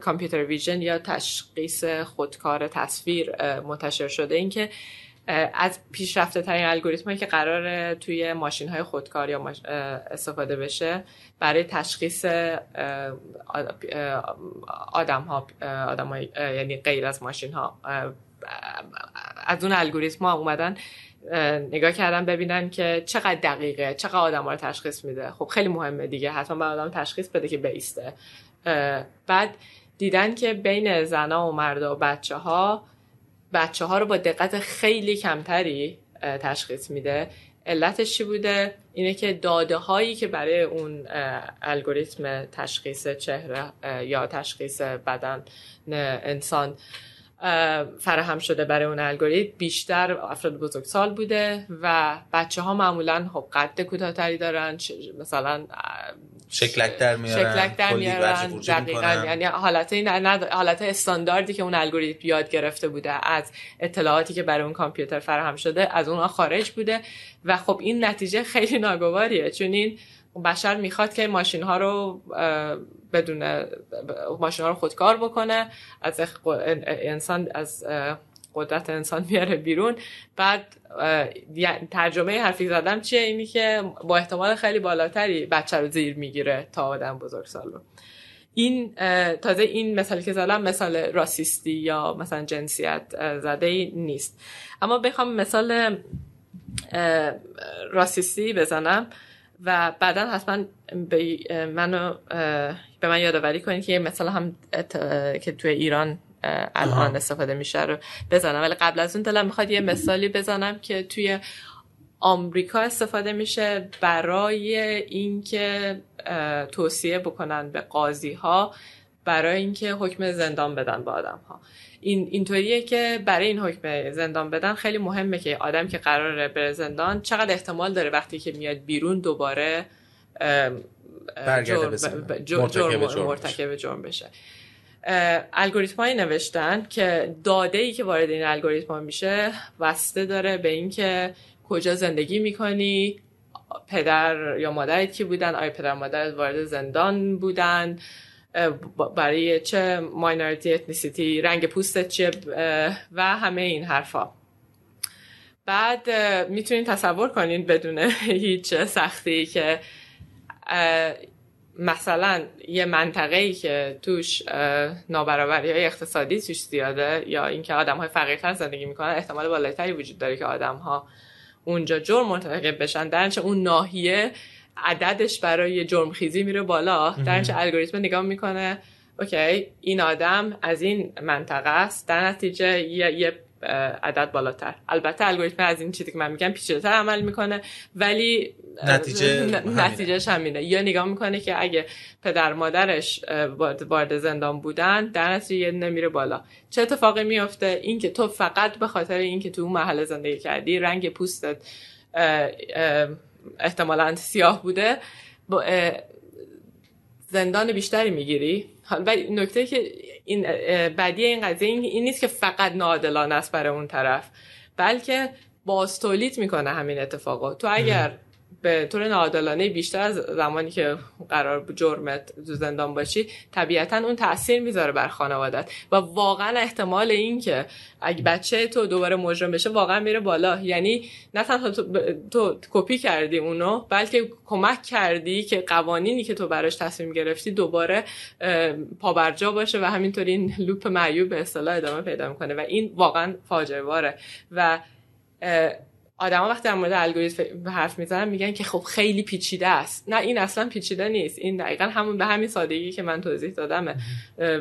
کامپیوتر ویژن یا تشخیص خودکار تصویر منتشر شده. این که اه، از پیشرفته ترین الگوریتم که قرار توی ماشین های خودکار یا استفاده بشه برای تشخیص آدم ها آدم های یعنی غیر از ماشین ها از اون الگوریتم ها اومدن اه، نگاه کردن ببینن که چقدر دقیقه چقدر آدم ها رو تشخیص میده. خب خیلی مهمه دیگه. حتما باید آدم تشخیص بده که بیسته. بعد دیدن که بین زنا و مردا و بچه ها بچه ها رو با دقت خیلی کمتری تشخیص میده. علتش چی بوده؟ اینه که داده هایی که برای اون الگوریتم تشخیص چهره یا تشخیص بدن انسان اه، فراهم شده برای اون الگوریتم بیشتر افراد بزرگسال بوده و بچه ها معمولا خب قد کوتاهتری دارن مثلا شکلک در میارن شکلک در میارن دقیقا. یعنی حالت حالت استانداردی که اون الگوریتم یاد گرفته بوده از اطلاعاتی که برای اون کامپیوتر فراهم شده از اونها خارج بوده و خب این نتیجه خیلی ناگواریه چون این بشر می‌خواد که ماشین ها رو بدون ماشین ها رو خودکار بکنه از انسان از قدرت انسان میاره بیرون. بعد یعنی ترجمه حرفی زدم چیه؟ اینی که با احتمال خیلی بالاتری بچه رو زیر می‌گیره تا آدم بزرگسال رو این تازه این مثالی که زدم مثال راسیستی یا مثلا جنسیت زده ای نیست. اما بخوام مثال راسیستی بزنم و بعدا حتما به منو به من یادآوری کنید که یه مثال هم که توی ایران الان. استفاده میشه رو بزنم. ولی قبل از اون دلم می‌خواد یه مثالی بزنم که توی آمریکا استفاده میشه برای اینکه توصیه بکنن به قاضی ها برای اینکه حکم زندان بدن به آدم ها این اینطوریه که برای این حکم زندان بدن خیلی مهمه که آدم که قراره بره زندان چقدر احتمال داره وقتی که میاد بیرون دوباره جرم مرتکب جرم بشه. الگوریتم نوشتن که داده ای که وارد این الگوریتم میشه وسته داره به اینکه کجا زندگی می‌کنی پدر یا مادرت کی بودن آیا پدر مادرت وارد زندان بودن برای چه minority ethnicity رنگ پوستت اه، و همه این حرفا. بعد می‌تونین تصور کنین بدون هیچ سختی که مثلا یه منطقه ای که توش نابرابری های اقتصادی توش زیاده یا اینکه آدم های فقیرتر زندگی می‌کنن احتمال بالاتری وجود داره که آدم ها اونجا جرم مرتکب بشن. درنچه اون ناحیه عددش برای جرم خیزی میره بالا. درنچه الگوریتم نگاه می‌کنه اوکی این آدم از این منطقه است. در نتیجه یه, عدد بالاتر. البته الگوریتم از این چیزی که من میگم پیچیده‌تر عمل می‌کنه ولی نتیجه همینه. نتیجهش همینه. یا نگاه می‌کنه که اگه پدر مادرش وارد زندان بودن در نتیجه نمیره بالا. چه اتفاقی میفته اینکه تو فقط به خاطر اینکه تو اون محله زندگی کردی رنگ پوستت احتمالاً سیاه بوده زندان بیشتری می‌گیری؟ ولی نکته که این بدی این قضیه این, نیست که فقط ناعادلانه است برای اون طرف بلکه باز تولید می‌کنه همین اتفاقا. تو اگر به طور ناعادلانه بیشتر از زمانی که قرار جرمت زندان باشی طبیعتا اون تاثیر می‌ذاره بر خانوادت و واقعا احتمال این که اگه بچه تو دوباره مجرم بشه واقعا میره بالا. یعنی نه تنها تو, تو کپی کردی اونو بلکه کمک کردی که قوانینی که تو براش تصمیم گرفتی دوباره پابرجا باشه و همینطوری این لوپ معیوب به اصطلاح ادامه پیدا می‌کنه. و این واقعا فاجعه و آدما وقتی در مورد الگوریتم حرف می‌زنن میگن که خب خیلی پیچیده است. نه این اصلا پیچیده نیست. این دقیقا همون به همین سادگی که من توضیح دادمه. اه،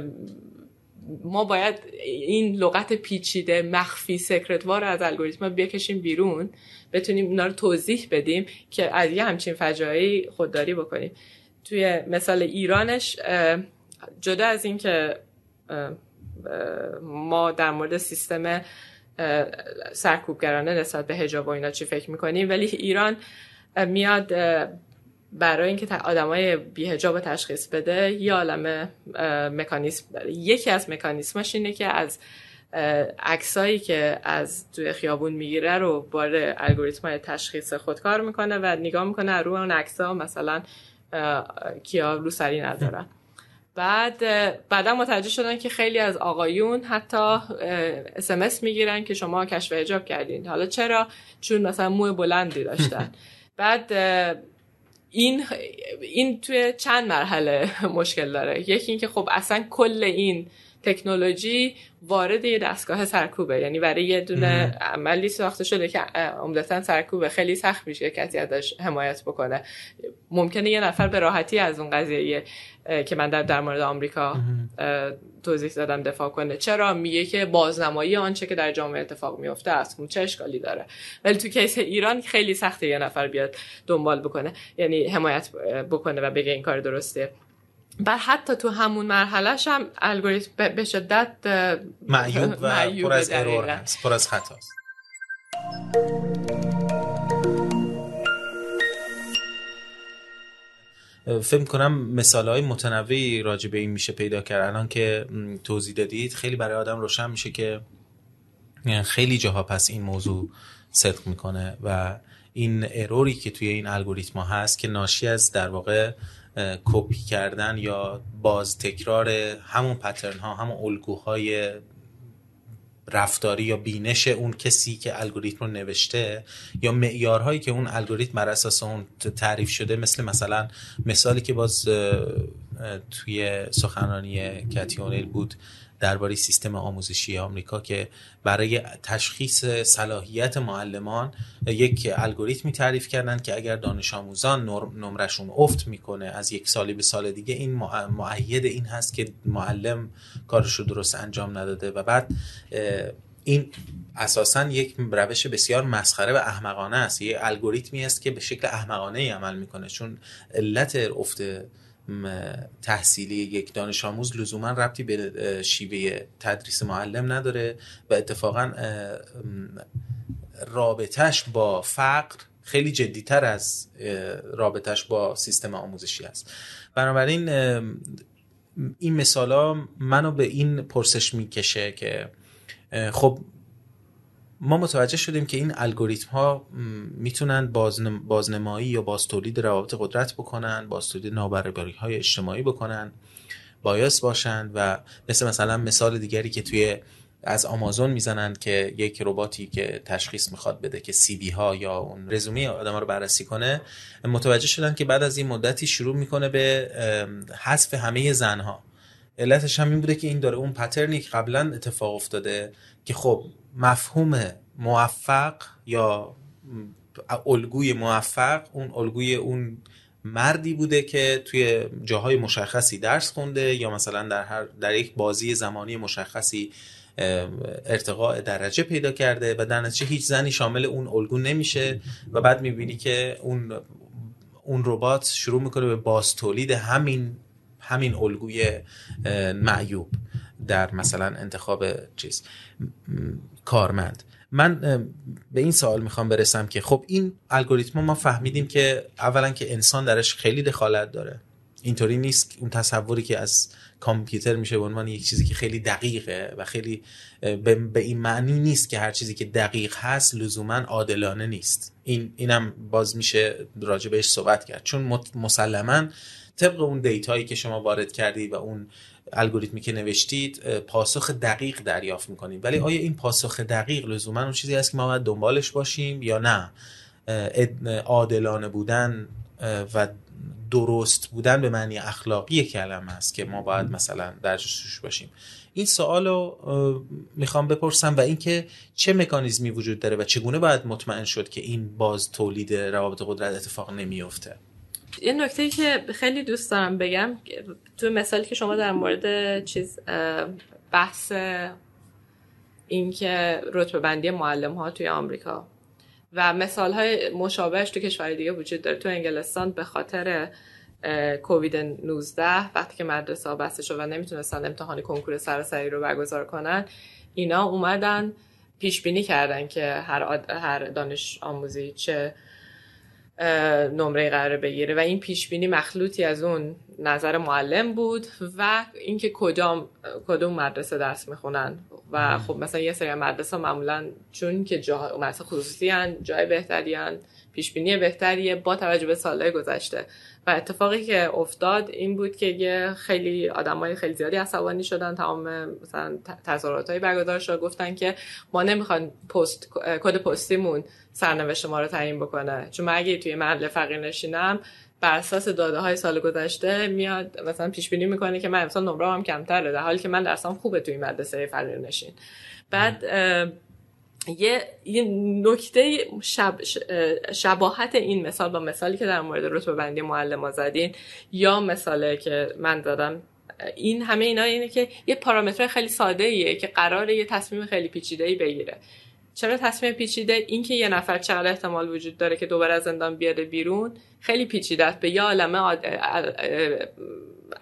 ما باید این لغت پیچیده مخفی سکرتوار از الگوریتم بکشیم بیرون. بتونیم اینا رو توضیح بدیم که از یه همچین فجایعی خودداری بکنیم. توی مثال ایرانش جدا از این که ما در مورد سیستم سرکوبگرانه نسبت به هجاب و اینا چی فکر می‌کنیم ولی ایران میاد برای اینکه آدمای بیهجاب تشخیص بده یه عالم مکانیسم یکی از مکانیسمش اینه که از عکسایی که از توی خیابون می‌گیره رو بار الگوریتم های تشخیص خودکار می‌کنه و نگاه می‌کنه رو اون عکسا مثلا کیا رو سری ندارن. بعد بعدا متوجه شدن که خیلی از آقایون حتی اسمس می‌گیرن که شما کشف حجاب کردین. حالا چرا؟ چون مثلا موی بلندی داشتن. <laughs> بعد این این توی چند مرحله مشکل داره. یکی اینکه خب اصلا کل این تکنولوژی وارد یه دستگاه سرکوبه. یعنی برای یه دونه عملی ساخته شده که عمدتا سرکوبه. خیلی سخت میشه کسی ازش حمایت بکنه. ممکنه یه نفر به راحتی از اون قضیه که من در, در مورد آمریکا توضیح دادم دفاع کنه. چرا؟ میگه که بازنمایی آنچه که در جامعه اتفاق میفته است. اون چه اشکالی داره؟ ولی تو کیس ایران خیلی سخته یه نفر بیاد دنبال بکنه. یعنی حمایت بکنه و بگه این کار درسته. و حتی تو همون مرحلهش هم الگوریتم به شدت معیوب و پر از ارور هست پر از خطاست. فکر کنم مثال های متنوعی راجع به این میشه پیدا کرد. الان که توضیح دادید خیلی برای آدم روشن میشه که خیلی جاها پس این موضوع صدق می‌کنه و این اروری که توی این الگوریتما هست که ناشی از در واقع کپی کردن یا باز تکرار همون پترن ها همون الگوهای رفتاری یا بینش اون کسی که الگوریتم رو نوشته یا معیارهایی که اون الگوریتم بر اساس اون تعریف شده مثل مثلا مثالی که باز توی سخنرانی کتیونل بود درباره سیستم آموزشی آمریکا که برای تشخیص صلاحیت معلمان یک الگوریتمی تعریف کردن که اگر دانش آموزان نمرشون افت می‌کنه از یک سالی به سال دیگه این معید این هست که معلم کارش رو درست انجام نداده و بعد این اساسا یک روش بسیار مسخره و احمقانه است. یه الگوریتمی است که به شکل احمقانه ای عمل می‌کنه چون علت افت تحصیلی یک دانش آموز لزوما ربطی به شیوه تدریس معلم نداره و اتفاقا رابطش با فقر خیلی جدیتر از رابطش با سیستم آموزشی است. بنابراین این مثالا منو به این پرسش می‌کشه که خب ما متوجه شدیم که این الگوریتم ها می‌تونن بازنمایی یا باز تولید روابط قدرت بکنن باز تولید نابرابری های اجتماعی بکنن بایاس باشن و مثل مثلا مثال دیگری که توی از آمازون می‌زنن که یک رباتی که تشخیص می‌خواد بده که سی بی ها یا اون رزومه آدم رو بررسی کنه متوجه شدن که بعد از این مدتی شروع می‌کنه به حذف همه زنها. علتش هم این بوده که این داره اون پترنی که قبلا اتفاق افتاده که خب مفهوم موفق یا الگوی موفق اون الگوی اون مردی بوده که توی جاهای مشخصی درس خونده یا مثلا در هر در یک بازی زمانی مشخصی ارتقاء درجه پیدا کرده و در نتیجه هیچ زنی شامل اون الگو نمیشه و بعد می‌بینی که اون اون ربات شروع می‌کنه به باز تولید همین همین الگوی معیوب. در مثلا انتخاب چیز کارمند. من به این سوال می‌خوام برسم که خب این الگوریتم ما فهمیدیم که اولا که انسان درش خیلی دخالت داره. اینطوری نیست اون تصوری که از کامپیوتر میشه به عنوان یک چیزی که خیلی دقیقه و خیلی به این معنی نیست که هر چیزی که دقیق هست لزوما عادلانه نیست. این اینم باز میشه راجع بهش صحبت کرد. چون مسلما طبق اون دیتایی که شما وارد کردی و اون الگوریتمی که نوشتید پاسخ دقیق دریافت می‌کنیم. ولی آیا این پاسخ دقیق لزوما اون چیزی هست که ما باید دنبالش باشیم یا نه؟ عادلانه بودن و درست بودن به معنی اخلاقی کلمه است که ما باید مثلا در جستجوش باشیم. این سوال رو می‌خوام بپرسم و اینکه چه مکانیزمی وجود داره و چگونه باید مطمئن شد که این باز تولید روابط قدرت اتفاق نمیفته یه نکته که خیلی دوست دارم بگم تو مثالی که شما در مورد چیز بحث اینکه رتبه بندی معلم ها توی آمریکا و مثال های مشابهش تو کشور دیگه وجود داره. تو انگلستان به خاطر کووید 19 وقتی که مدرسه ها بسته شد و نمی‌تونستن امتحان کنکور سراسری رو برگزار کنن اینا اومدن پیش بینی کردن که هر, هر دانش آموزی چه نمره قرار بگیره. و این پیش بینی مخلوطی از اون نظر معلم بود و اینکه کدام کدوم مدرسه درس می‌خونن. و خب مثلا یه سری مدرسه معمولا چون که جا مدرسه خصوصی هن جای بهتری هن پیش بینی بهتریه با توجه به سالهای گذشته. و اتفاقی که افتاد این بود که یه خیلی آدمای خیلی زیادی عصبانی شدن. تمام مثلا تظاهرات برگزار شد. گفتن که ما نمی‌خوان پست کد پستیمون سرنوشت ما رو تعیین بکنه. چون من اگه توی محل فقیر نشینم بر اساس داده های سال گذشته میاد مثلا پیش بینی می‌کنه که من امسال نمره هم کمتره در حالی که من درسام خوبه توی مدرسه فقیر نشین. بعد یه, یه نکته شب شباهت این مثال با مثالی که در مورد رتبه بندی معلم زدین یا مثاله که من دادم این همه اینا اینه که یه پارامتر خیلی ساده ایه که قراره یه تصمیم خیلی پیچیده ای بگیره. چرا تصمیم پیچیده؟ اینکه یه نفر چقدر احتمال وجود داره که دوباره از زندان بیاده بیرون خیلی پیچیده است. به یه عالمه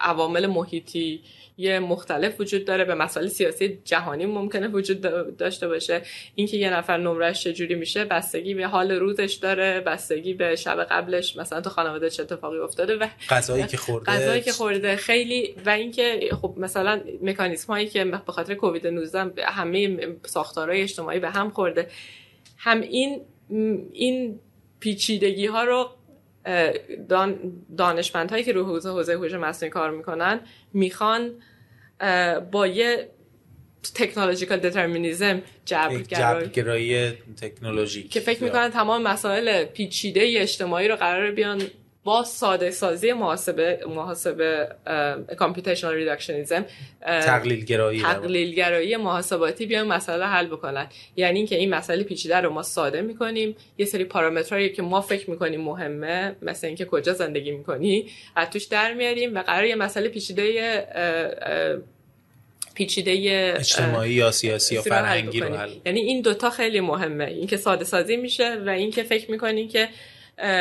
عوامل محیطی یه مختلف وجود داره به مسائل سیاسی جهانی ممکنه وجود داشته باشه. اینکه یه نفر نمرش چجوری میشه بستگی به حال روزش داره بستگی به شب قبلش مثلا تو خانواده چه اتفاقی افتاده و غذایی که خورده. غذایی که خورده. خیلی و اینکه خب مثلا مکانیزم هایی که به خاطر کووید 19 همه ساختارهای اجتماعی به هم خورده. هم این این پیچیدگی ها رو دانشمندهایی که رو حوزه حوزه هوش مصنوعی کار می‌کنن می‌خوان با یه تکنولوژیکال دترمینیزم جبر گرایی تکنولوژی که فکر می‌کنن تمام مسائل پیچیده اجتماعی رو قرار بیان با ساده سازی محاسبه محاسبه computational reductionism تقلیل گرایی تقلیل گرایی محاسباتی بیان مسئله حل بکنن. یعنی اینکه این مسئله پیچیده رو ما ساده می‌کنیم. یه سری پارامترهایی که ما فکر می‌کنیم مهمه مثل اینکه کجا زندگی می‌کنی از توش در میاریم و قرار یه مسئله پیچیده پیچیده اجتماعی یا سیاسی یا فرهنگی رو حل. یعنی این دوتا خیلی مهمه. اینکه ساده سازی میشه و اینکه فکر می‌کنیم که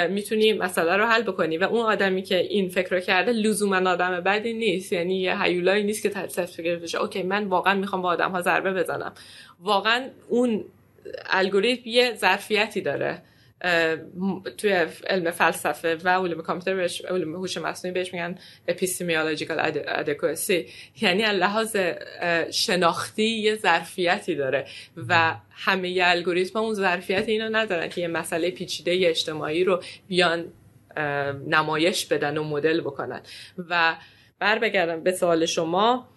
می‌تونی مسئله رو حل بکنی. و اون آدمی که این فکر رو کرده لزوما آدم بدی نیست. یعنی یه هیولایی نیست که تصمیم گرفته okay من واقعا می‌خوام به آدم ها ضربه بزنم. واقعا اون الگوریتم یه ظرفیتی داره. توی علم فلسفه و علم کامپیوتر بهش علم هوش مصنوعی بهش میگن epistemological adequacy یعنی از لحاظ شناختی یه ظرفیتی داره و همه الگوریتم اون ظرفیت اینو ندارن که یه مسئله پیچیده اجتماعی رو بیان نمایش بدن و مدل بکنن. و بر بگردم به سوال شما.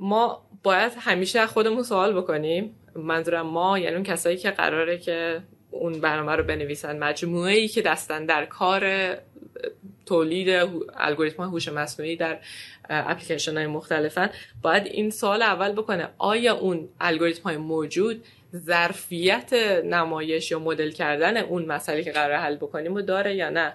ما باید همیشه خودمون سوال بکنیم. منظورم ما یعنی اون کسایی که قراره که اون برنامه رو بنویسن. مجموعه ای که دستن در کار تولید الگوریتم هوش مصنوعی در اپلیکیشن های مختلفن. باید این سوال اول بکنه. آیا اون الگوریتم های موجود ظرفیت نمایش یا مدل کردن اون مسئله که قرار حل بکنیم و داره یا نه؟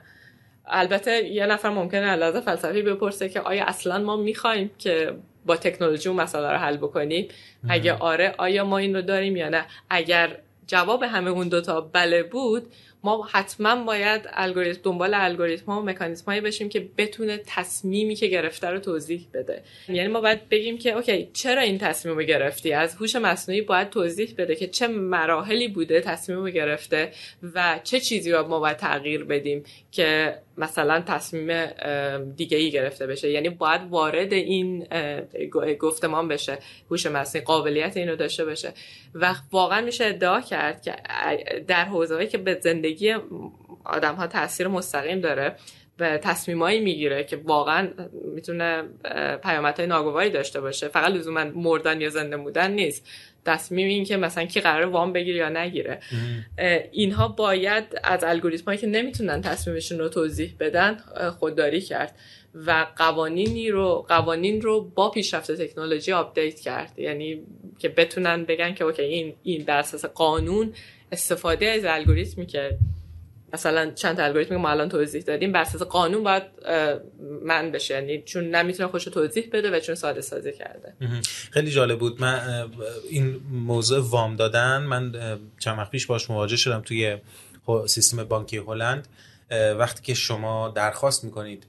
البته یه نفر ممکنه علاوه فلسفی بپرسه که آیا اصلا ما می‌خوایم که با تکنولوژی اون مسئله رو حل بکنیم؟ اگه آره آیا ما این رو داریم یا نه؟ اگر جواب همه اون دوتا بله بود ما حتما باید الگوریتم دنبال الگوریتم ها و مکانیزم هایی بشیم که بتونه تصمیمی که گرفته رو توضیح بده. یعنی ما باید بگیم که اوکی چرا این تصمیم رو گرفتی؟ از هوش مصنوعی باید توضیح بده که چه مراحلی بوده تصمیم رو گرفته و چه چیزی رو ما باید تغییر بدیم که مثلا تصمیم دیگه ای گرفته بشه. یعنی باید وارد این گفتمان بشه. هوش مصنوعی قابلیت اینو داشته باشه. و واقعا میشه ادعا کرد که در حوزه‌ای که به زندگی آدم ها تاثیر مستقیم داره و تصمیمایی می‌گیره که واقعا می‌تونه پیامدهای ناگواری داشته باشه. فقط لزوما مردن یا زنده بودن نیست. تصمیم این که مثلا کی قرار وام بگیره یا نگیره. اینها باید از الگوریتم که نمی‌تونن تصمیمشون رو توضیح بدن خودداری کرد و قوانینی رو قوانین رو با پیشرفت تکنولوژی update کرد. یعنی که بتونن بگن که okay این این بر اساس قانون استفاده از الگوریتمی که مثلا چند تا الگوریتمی که ما الان توضیح دادیم بر اساس قانون باید منع بشه. یعنی چون نمی‌تونه خودش توضیح بده و چون ساده سازی کرده. خیلی جالب بود. من این موضوع وام دادن من چند وقت پیش باش مواجه شدم توی سیستم بانکی هلند. وقتی که شما درخواست می‌کنید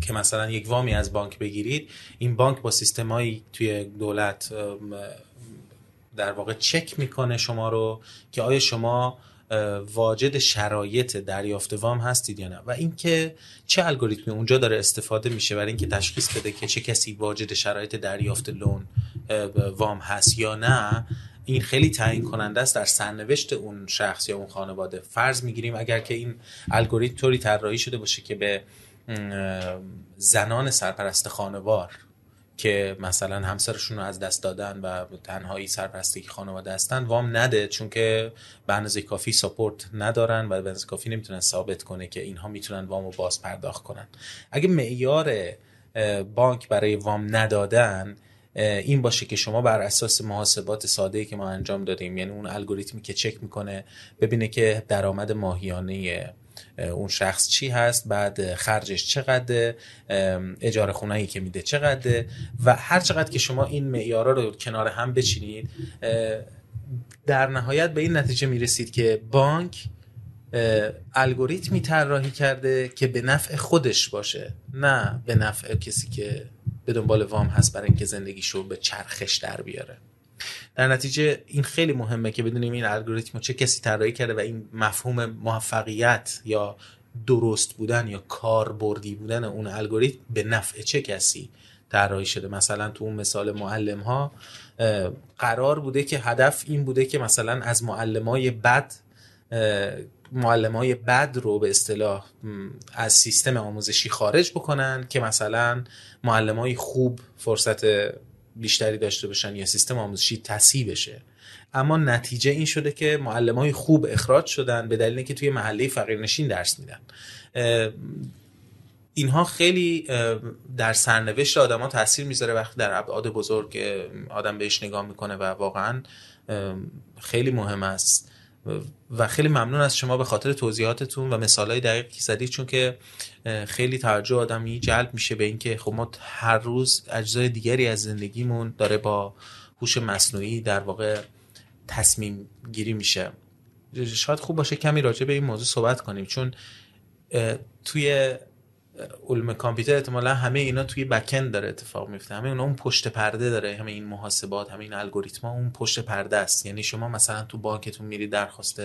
که مثلا یک وامی از بانک بگیرید این بانک با سیستمایی توی دولت در واقع چک می‌کنه شما رو که آیا شما واجد شرایط دریافت وام هستید یا نه؟ و اینکه چه الگوریتمی اونجا داره استفاده میشه برای اینکه تشخیص بده که چه کسی واجد شرایط دریافت لون وام هست یا نه این خیلی تعیین کننده است در سرنوشت اون شخص یا اون خانواده. فرض می‌گیریم اگر که این الگوریتم طوری طراحی شده باشه که به زنان سرپرست خانوار که مثلا همسرشون رو از دست دادن و تنهایی سرپرستی خانواده هستن وام نده چون که به اندازه کافی ساپورت ندارن و به اندازه کافی نمی‌تونن ثابت کنه که اینها می‌تونن وام رو باز پرداخت کنن. اگه معیار بانک برای وام ندادن این باشه که شما بر اساس محاسبات ساده که ما انجام دادیم یعنی اون الگوریتمی که چک می‌کنه ببینه که درآمد ماهیانه اون شخص چی هست بعد خرجش چقدر اجاره خونه‌ای که میده چقدر و هر چقدر که شما این معیارا رو کنار هم بچینید در نهایت به این نتیجه می‌رسید که بانک الگوریتمی طراحی کرده که به نفع خودش باشه نه به نفع کسی که به دنبال وام هست برای اینکه زندگیشو به چرخش در بیاره. در نتیجه این خیلی مهمه که بدونیم این الگوریتم چه کسی طراحی کرده و این مفهوم موفقیت یا درست بودن یا کاربردی بودن اون الگوریتم به نفع چه کسی طراحی شده. مثلا تو اون مثال معلم ها قرار بوده که هدف این بوده که مثلا از معلم های بد معلم های بد رو به اصطلاح از سیستم آموزشی خارج بکنن که مثلا معلم های خوب فرصت بیشتری داشته باشن یا سیستم آموزشی تصحیح بشه. اما نتیجه این شده که معلم های خوب اخراج شدن به دلیل اینکه توی محله فقیرنشین درس میدن. اینها خیلی در سرنوشت آدما تاثیر می‌ذاره وقتی در ابعاد بزرگ آدم بهش نگاه می‌کنه و واقعا خیلی مهم است. و خیلی ممنون از شما به خاطر توضیحاتتون و مثالهای دقیق که زدید چون که خیلی توجه آدمی جلب میشه به اینکه خب ما هر روز اجزای دیگری از زندگیمون داره با هوش مصنوعی در واقع تصمیم گیری میشه. شاید خوب باشه کمی راجع به این موضوع صحبت کنیم چون توی علوم کامپیوتر احتمالا همه اینا توی بکند داره اتفاق میفته. همه اون پشت پرده داره. همه این محاسبات همه این الگوریتم اون پشت پرده است. یعنی شما مثلا تو بانکتون میری درخواست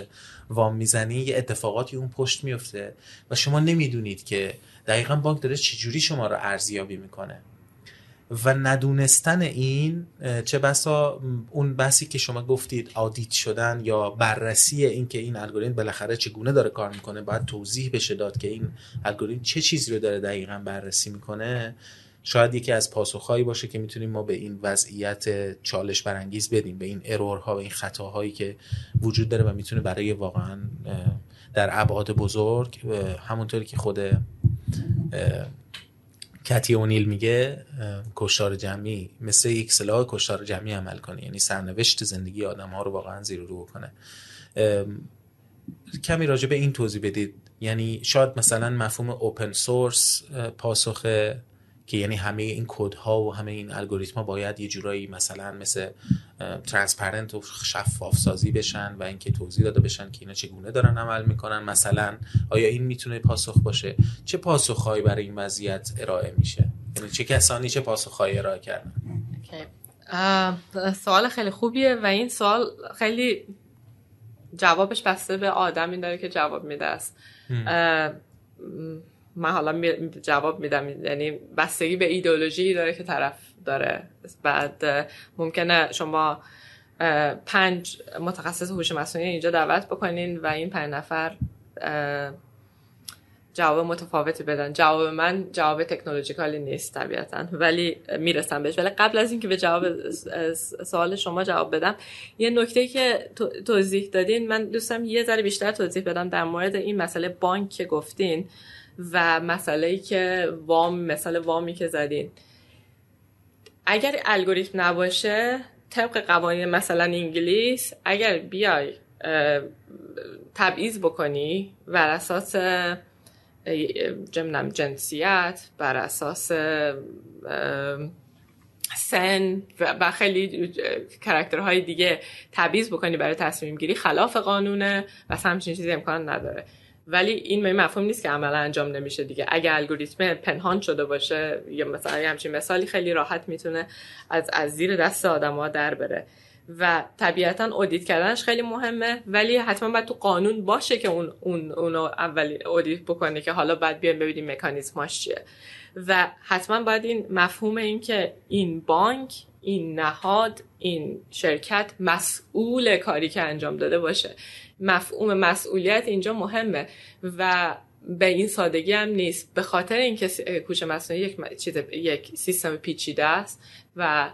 وام می‌زنی یه اتفاقاتی اون پشت میفته و شما نمی‌دونید که دقیقا بانک داره چجوری شما رو ارزیابی می‌کنه. و ندونستن این چه بسا اون بحثی که شما گفتید آدیت شدن یا بررسی این که این الگوریتم بالاخره چگونه داره کار می‌کنه باید توضیح بشه داد که این الگوریتم چه چیزی رو داره دقیقا بررسی می‌کنه. شاید یکی از پاسخهایی باشه که می‌تونیم ما به این وضعیت چالش برانگیز بدیم به این ارورها و این خطاهایی که وجود داره و می‌تونه برای واقعا در ابعاد بزرگ همونطوری که خود کتی اونیل میگه کشتار جمعی مثل یک سلاح کشتار جمعی عمل کنه. یعنی سرنوشت زندگی آدم ها رو واقعا زیر رو کنه کمی راجع به این توضیح بدید. یعنی شاید مثلا مفهوم اوپن سورس پاسخ که یعنی همه این کدها و همه این الگوریتم ها باید یه جورایی مثلا مثل ترانسپرنت و شفاف سازی بشن و اینکه توضیح داده بشن که اینا چگونه دارن عمل می‌کنن. مثلا آیا این می‌تونه پاسخ باشه؟ چه پاسخهایی برای این وضعیت ارائه میشه؟ یعنی چه کسانی چه پاسخهایی ارائه کردن؟ سوال خیلی خوبیه و این سوال خیلی جوابش بسته به آدمی داره که جواب میده است. من حالا جواب میدم. یعنی بستگی به ایدئولوژی داره که طرف داره. بعد ممکنه شما پنج متخصص هوش مصنوعی اینجا دعوت بکنین و این پنج نفر جواب متفاوتی بدن. جواب من جواب تکنولوژیکالی نیست طبیعتا. ولی می‌رسم بهش. ولی قبل از اینکه به جواب سوال شما جواب بدم یه نکته که توضیح دادین. من دوستم یه ذره بیشتر توضیح بدم در مورد این مسئله بانک که گفتین. و مسئله که وام مثال وامی که زدین. اگر الگوریتم نباشه طبق قوانین مثلا انگلیس اگر بیای تبعیض بکنی بر اساس جمنم جنسیت بر اساس سن و خیلی کرکترهای دیگه تبعیض بکنی برای تصمیم گیری خلاف قانونه و همچین چیزی امکان نداره. ولی این به مفهوم نیست که عملا انجام نمیشه دیگه. اگه الگوریتم پنهان شده باشه یا مثلا همچین مثالی خیلی راحت می‌تونه از از زیر دست آدما در بره. و طبیعتا اودیت کردنش خیلی مهمه ولی حتما باید تو قانون باشه که اون اون اونو اولی اودیت بکنه که حالا بعد بیایم ببینیم مکانیزماش چیه. و حتما باید این مفهوم این که این بانک این نهاد این شرکت مسئول کاری که انجام داده باشه. مفهوم مسئولیت اینجا مهمه و به این سادگی هم نیست. به خاطر اینکه هوش مصنوعی یک چیز یک سیستم پیچیده است و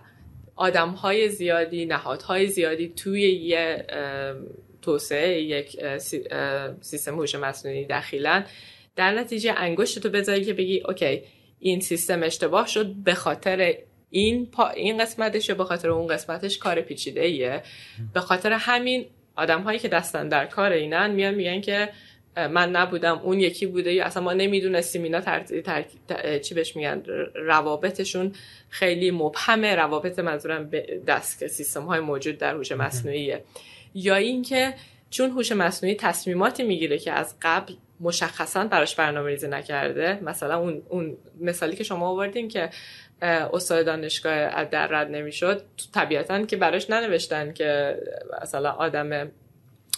آدم های زیادی نهادهای زیادی توی یه توسعه یک سیستم هوش مصنوعی دخیلن. در نتیجه انگشت تو بذاری که بگی اوکی این سیستم اشتباه شد به خاطر این پا این قسمتش یا به خاطر اون قسمتش کار پیچیده ایه به خاطر همین آدم هایی که دستن در کار اینن میان میگن که من نبودم اون یکی بوده یا اصلا ما نمی‌دونستیم اینا تر... تر... چی بهش میگن روابطشون خیلی مبهمه. روابط منظورم به دست سیستم های موجود در هوش مصنوعیه. یا اینکه چون هوش مصنوعی تصمیماتی می‌گیره که از قبل مشخصا براش برنامه ریزی نکرده مثلا اون, اون مثالی که شما آوردین که استاد دانشگاه در رد نمی‌شد. طبیعتا که براش ننوشتن که مثلا آدم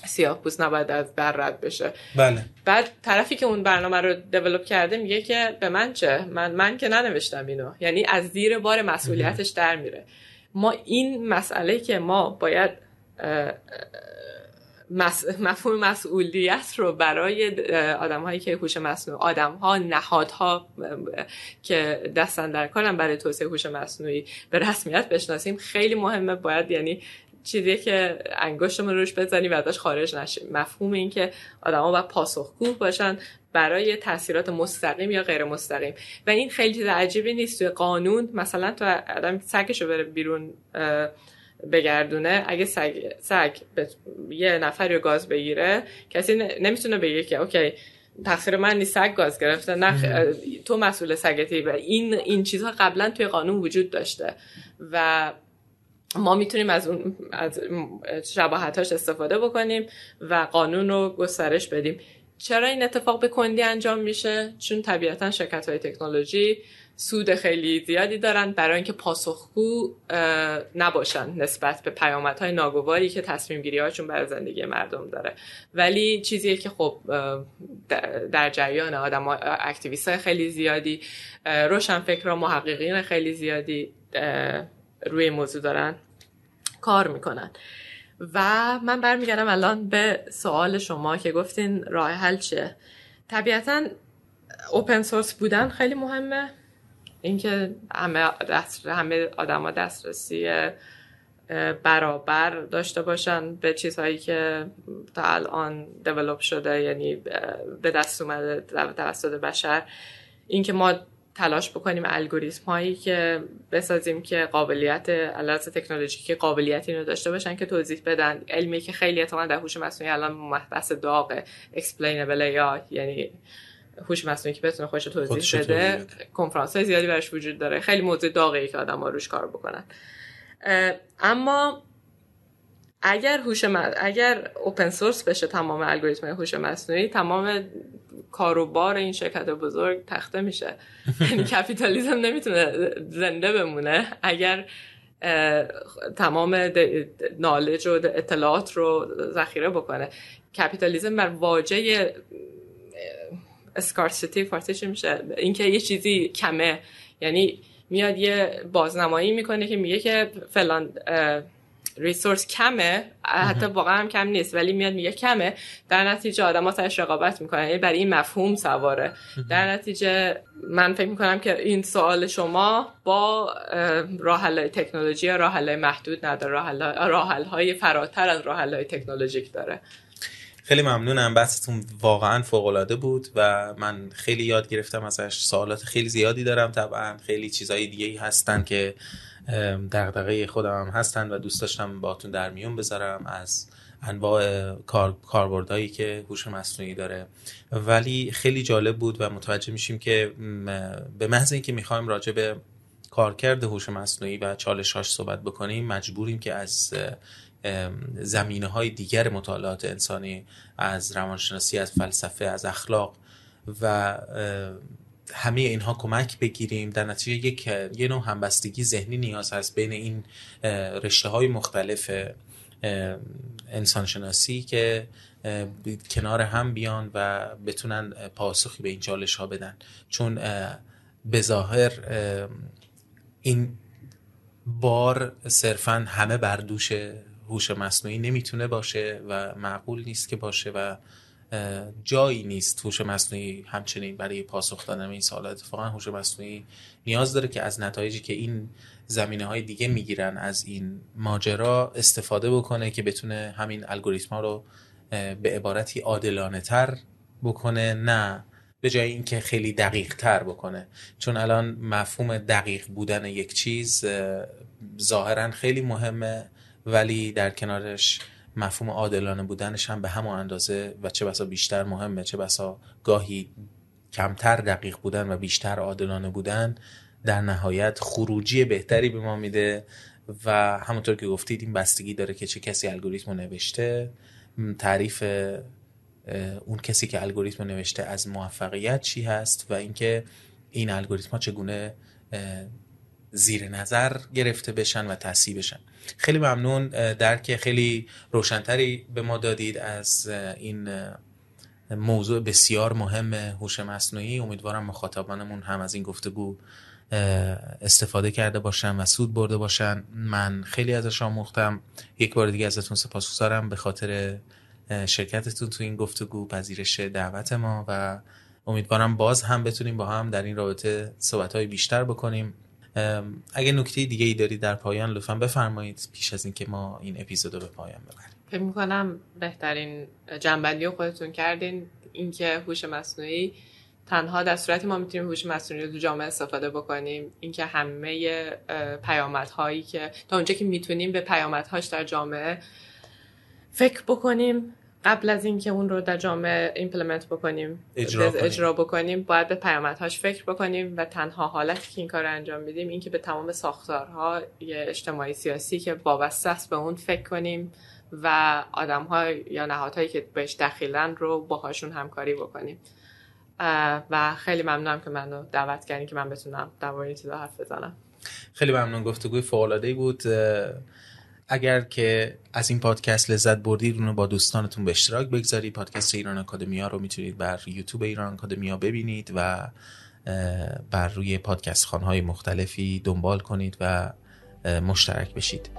سیاه پوست نباید از در رد بشه. بله. بعد طرفی که اون برنامه رو دیولپ کرده میگه که به من چه؟ من من که ننوشتم اینو. یعنی از زیر بار مسئولیتش در میره. ما این مسئله که ما باید مفهوم مسئولیت رو برای آدم هایی که هوش مصنوعی آدم ها نهادها که دستن در کارن برای توسعه هوش مصنوعی به رسمیت بشناسیم. خیلی مهمه باید یعنی چیزی که انگشتمون روش بزنیم و ازش خارج نشیم. مفهوم این که آدما باید پاسخگو باشن برای تاثیرات مستقیم یا غیر مستقیم. و این خیلی چیز عجیبی نیست. توی قانون مثلا تو آدم سگش رو بره بیرون بگردونه اگه سگ, سگ یه نفر رو گاز بگیره کسی نمی‌تونه بگه که اوکی تقصیر من نیست سگ گاز گرفته. نه تو مسئول سگتی و این این چیزها قبلا توی قانون وجود داشته و ما می‌تونیم از اون از شباهتاش استفاده بکنیم و قانون رو گسترش بدیم. چرا این اتفاق به کندی انجام میشه؟ چون طبیعتا شرکت های تکنولوژی سود خیلی زیادی دارن برای اینکه پاسخگو نباشن نسبت به پیامدهای ناگواری که تصمیم گیری هاشون برای زندگی مردم داره. ولی چیزیه که خب در جریان آدم اکتیویست خیلی زیادی روشن فکر و محققین خیلی زیادی روی موضوع دارن کار می‌کنن. و من برمیگردم الان به سوال شما که گفتین راه حل چیه؟ طبیعتا اوپن سورس بودن خیلی مهمه. اینکه همه دست همه آدما دسترسی برابر داشته باشن به چیزهایی که تا الان دیولپ شده یعنی به دست اومده توسط بشر. اینکه ما تلاش بکنیم الگوریتم هایی که بسازیم که قابلیت علاوه تکنولوژی که قابلیت اینو داشته باشن که توضیح بدن. علمی که خیلی احتمال در هوش مصنوعی الان محبس داغ explainable یا یعنی هوش مصنوعی که بتونه خودش توضیح بده کنفرانس های زیادی برش وجود داره. خیلی موضوع داغی که آدم ها روش کار بکنن. اما اگر هوش اگر open source بشه تمام الگوریتم هوش مصنوعی تمام کاروبار این شرکت بزرگ تخته میشه. <laughs> یعنی کپیتالیزم نمی‌تونه زنده بمونه. اگر تمام knowledge و اطلاعات رو ذخیره بکنه. کپیتالیزم بر واژه scarcity فارسی میشه. اینکه یه چیزی کمه. یعنی میاد یه بازنمایی می‌کنه که میگه که فلان ریسورس کمه. حتی واقعا هم کم نیست ولی میاد میگه کمه. در نتیجه آدم ها سرش رقابت می‌کنن. یعنی برای این مفهوم سواره. در نتیجه من فکر می‌کنم که این سوال شما با راه تکنولوژی راه محدود نداره. راه های فراتر از راه تکنولوژیک داره. خیلی ممنونم. بحثتون واقعا فوق العاده بود و من خیلی یاد گرفتم ازش. سوالات خیلی زیادی دارم. طبعا خیلی چیزهای دیگه هستن که دغدغه خودم هم هستن و دوست داشتم باتون در میون بذارم از انواع کار، کاربردهایی که هوش مصنوعی داره. ولی خیلی جالب بود و متوجه میشیم که به محض اینکه می‌خوایم راجع به کارکرد هوش مصنوعی و چالشاش صحبت بکنیم مجبوریم که از زمینه های دیگر مطالعات انسانی از روانشناسی از فلسفه از اخلاق و همه اینها کمک بگیریم. در نتیجه یک یه نوع همبستگی ذهنی نیاز هست بین این رشته های مختلف انسانشناسی که کنار هم بیان و بتونن پاسخی به این چالش ها بدن. چون به ظاهر این بار صرفا همه بر دوش هوش مصنوعی نمی‌تونه باشه و معقول نیست که باشه و جایی نیست هوش مصنوعی همچنین برای پاسخ دادن این سوالات اتفاقا هوش مصنوعی نیاز داره که از نتایجی که این زمینه های دیگه می‌گیرن از این ماجرا استفاده بکنه که بتونه همین الگوریتما رو به عبارتی عادلانه تر بکنه نه به جای اینکه خیلی دقیق تر بکنه. چون الان مفهوم دقیق بودن یک چیز ظاهرا خیلی مهمه. ولی در کنارش مفهوم عادلانه بودنش هم به همون اندازه و چه بسا بیشتر مهمه چه بسا گاهی کمتر دقیق بودن و بیشتر عادلانه بودن در نهایت خروجی بهتری به ما میده و همونطور که گفتید این بستگی داره که چه کسی الگوریتم نوشته. تعریف اون کسی که الگوریتم نوشته از موفقیت چی هست و اینکه این الگوریتم ها چگونه زیر نظر گرفته بشن و تصحیح بشن. خیلی ممنون درک خیلی روشنتری به ما دادید از این موضوع بسیار مهم هوش مصنوعی. امیدوارم مخاطبانمون هم از این گفتگو استفاده کرده باشن و سود برده باشن. من خیلی ازش آموختم. یک بار دیگه ازتون سپاسگزارم به خاطر شرکتتون تو این گفتگو پذیرش دعوت ما و امیدوارم باز هم بتونیم با هم در این رابطه صحبت بیشتر بکنیم. اگه نکته دیگه ای دارید در پایان لطفا بفرمایید پیش از اینکه ما این اپیزود رو به پایان ببریم. فکر می‌کنم بهترین جمع‌بندی خودتون کردین اینکه هوش مصنوعی تنها در صورتی ما می‌تونیم هوش مصنوعی رو تو جامعه استفاده بکنیم اینکه همه پیامدهایی که تا اونجا که می‌تونیم به پیامدهاش در جامعه فکر بکنیم. قبل از اینکه اون رو در جامعه implement بکنیم اجرا. اجرا بکنیم باید به پیامدهاش فکر بکنیم و تنها حالتی که این کار رو انجام میدیم اینکه به تمام ساختارها اجتماعی سیاسی که وابسته است به اون فکر کنیم و آدم ها یا نهادهایی که بهش دخیلن رو باهاشون همکاری بکنیم. و خیلی ممنونم که منو دعوت کردین که من بتونم در این چیزا حرف بزنم. خیلی ممنون گفتگوی فوق بود. اگر که از این پادکست لذت بردید اونو با دوستانتون به اشتراک بگذارید. پادکست ایران آکادمیا رو می‌تونید بر یوتیوب ایران آکادمیا ببینید و بر روی پادکست خانهای مختلفی دنبال کنید و مشترک بشید.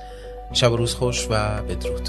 شب و روز خوش و بدرود.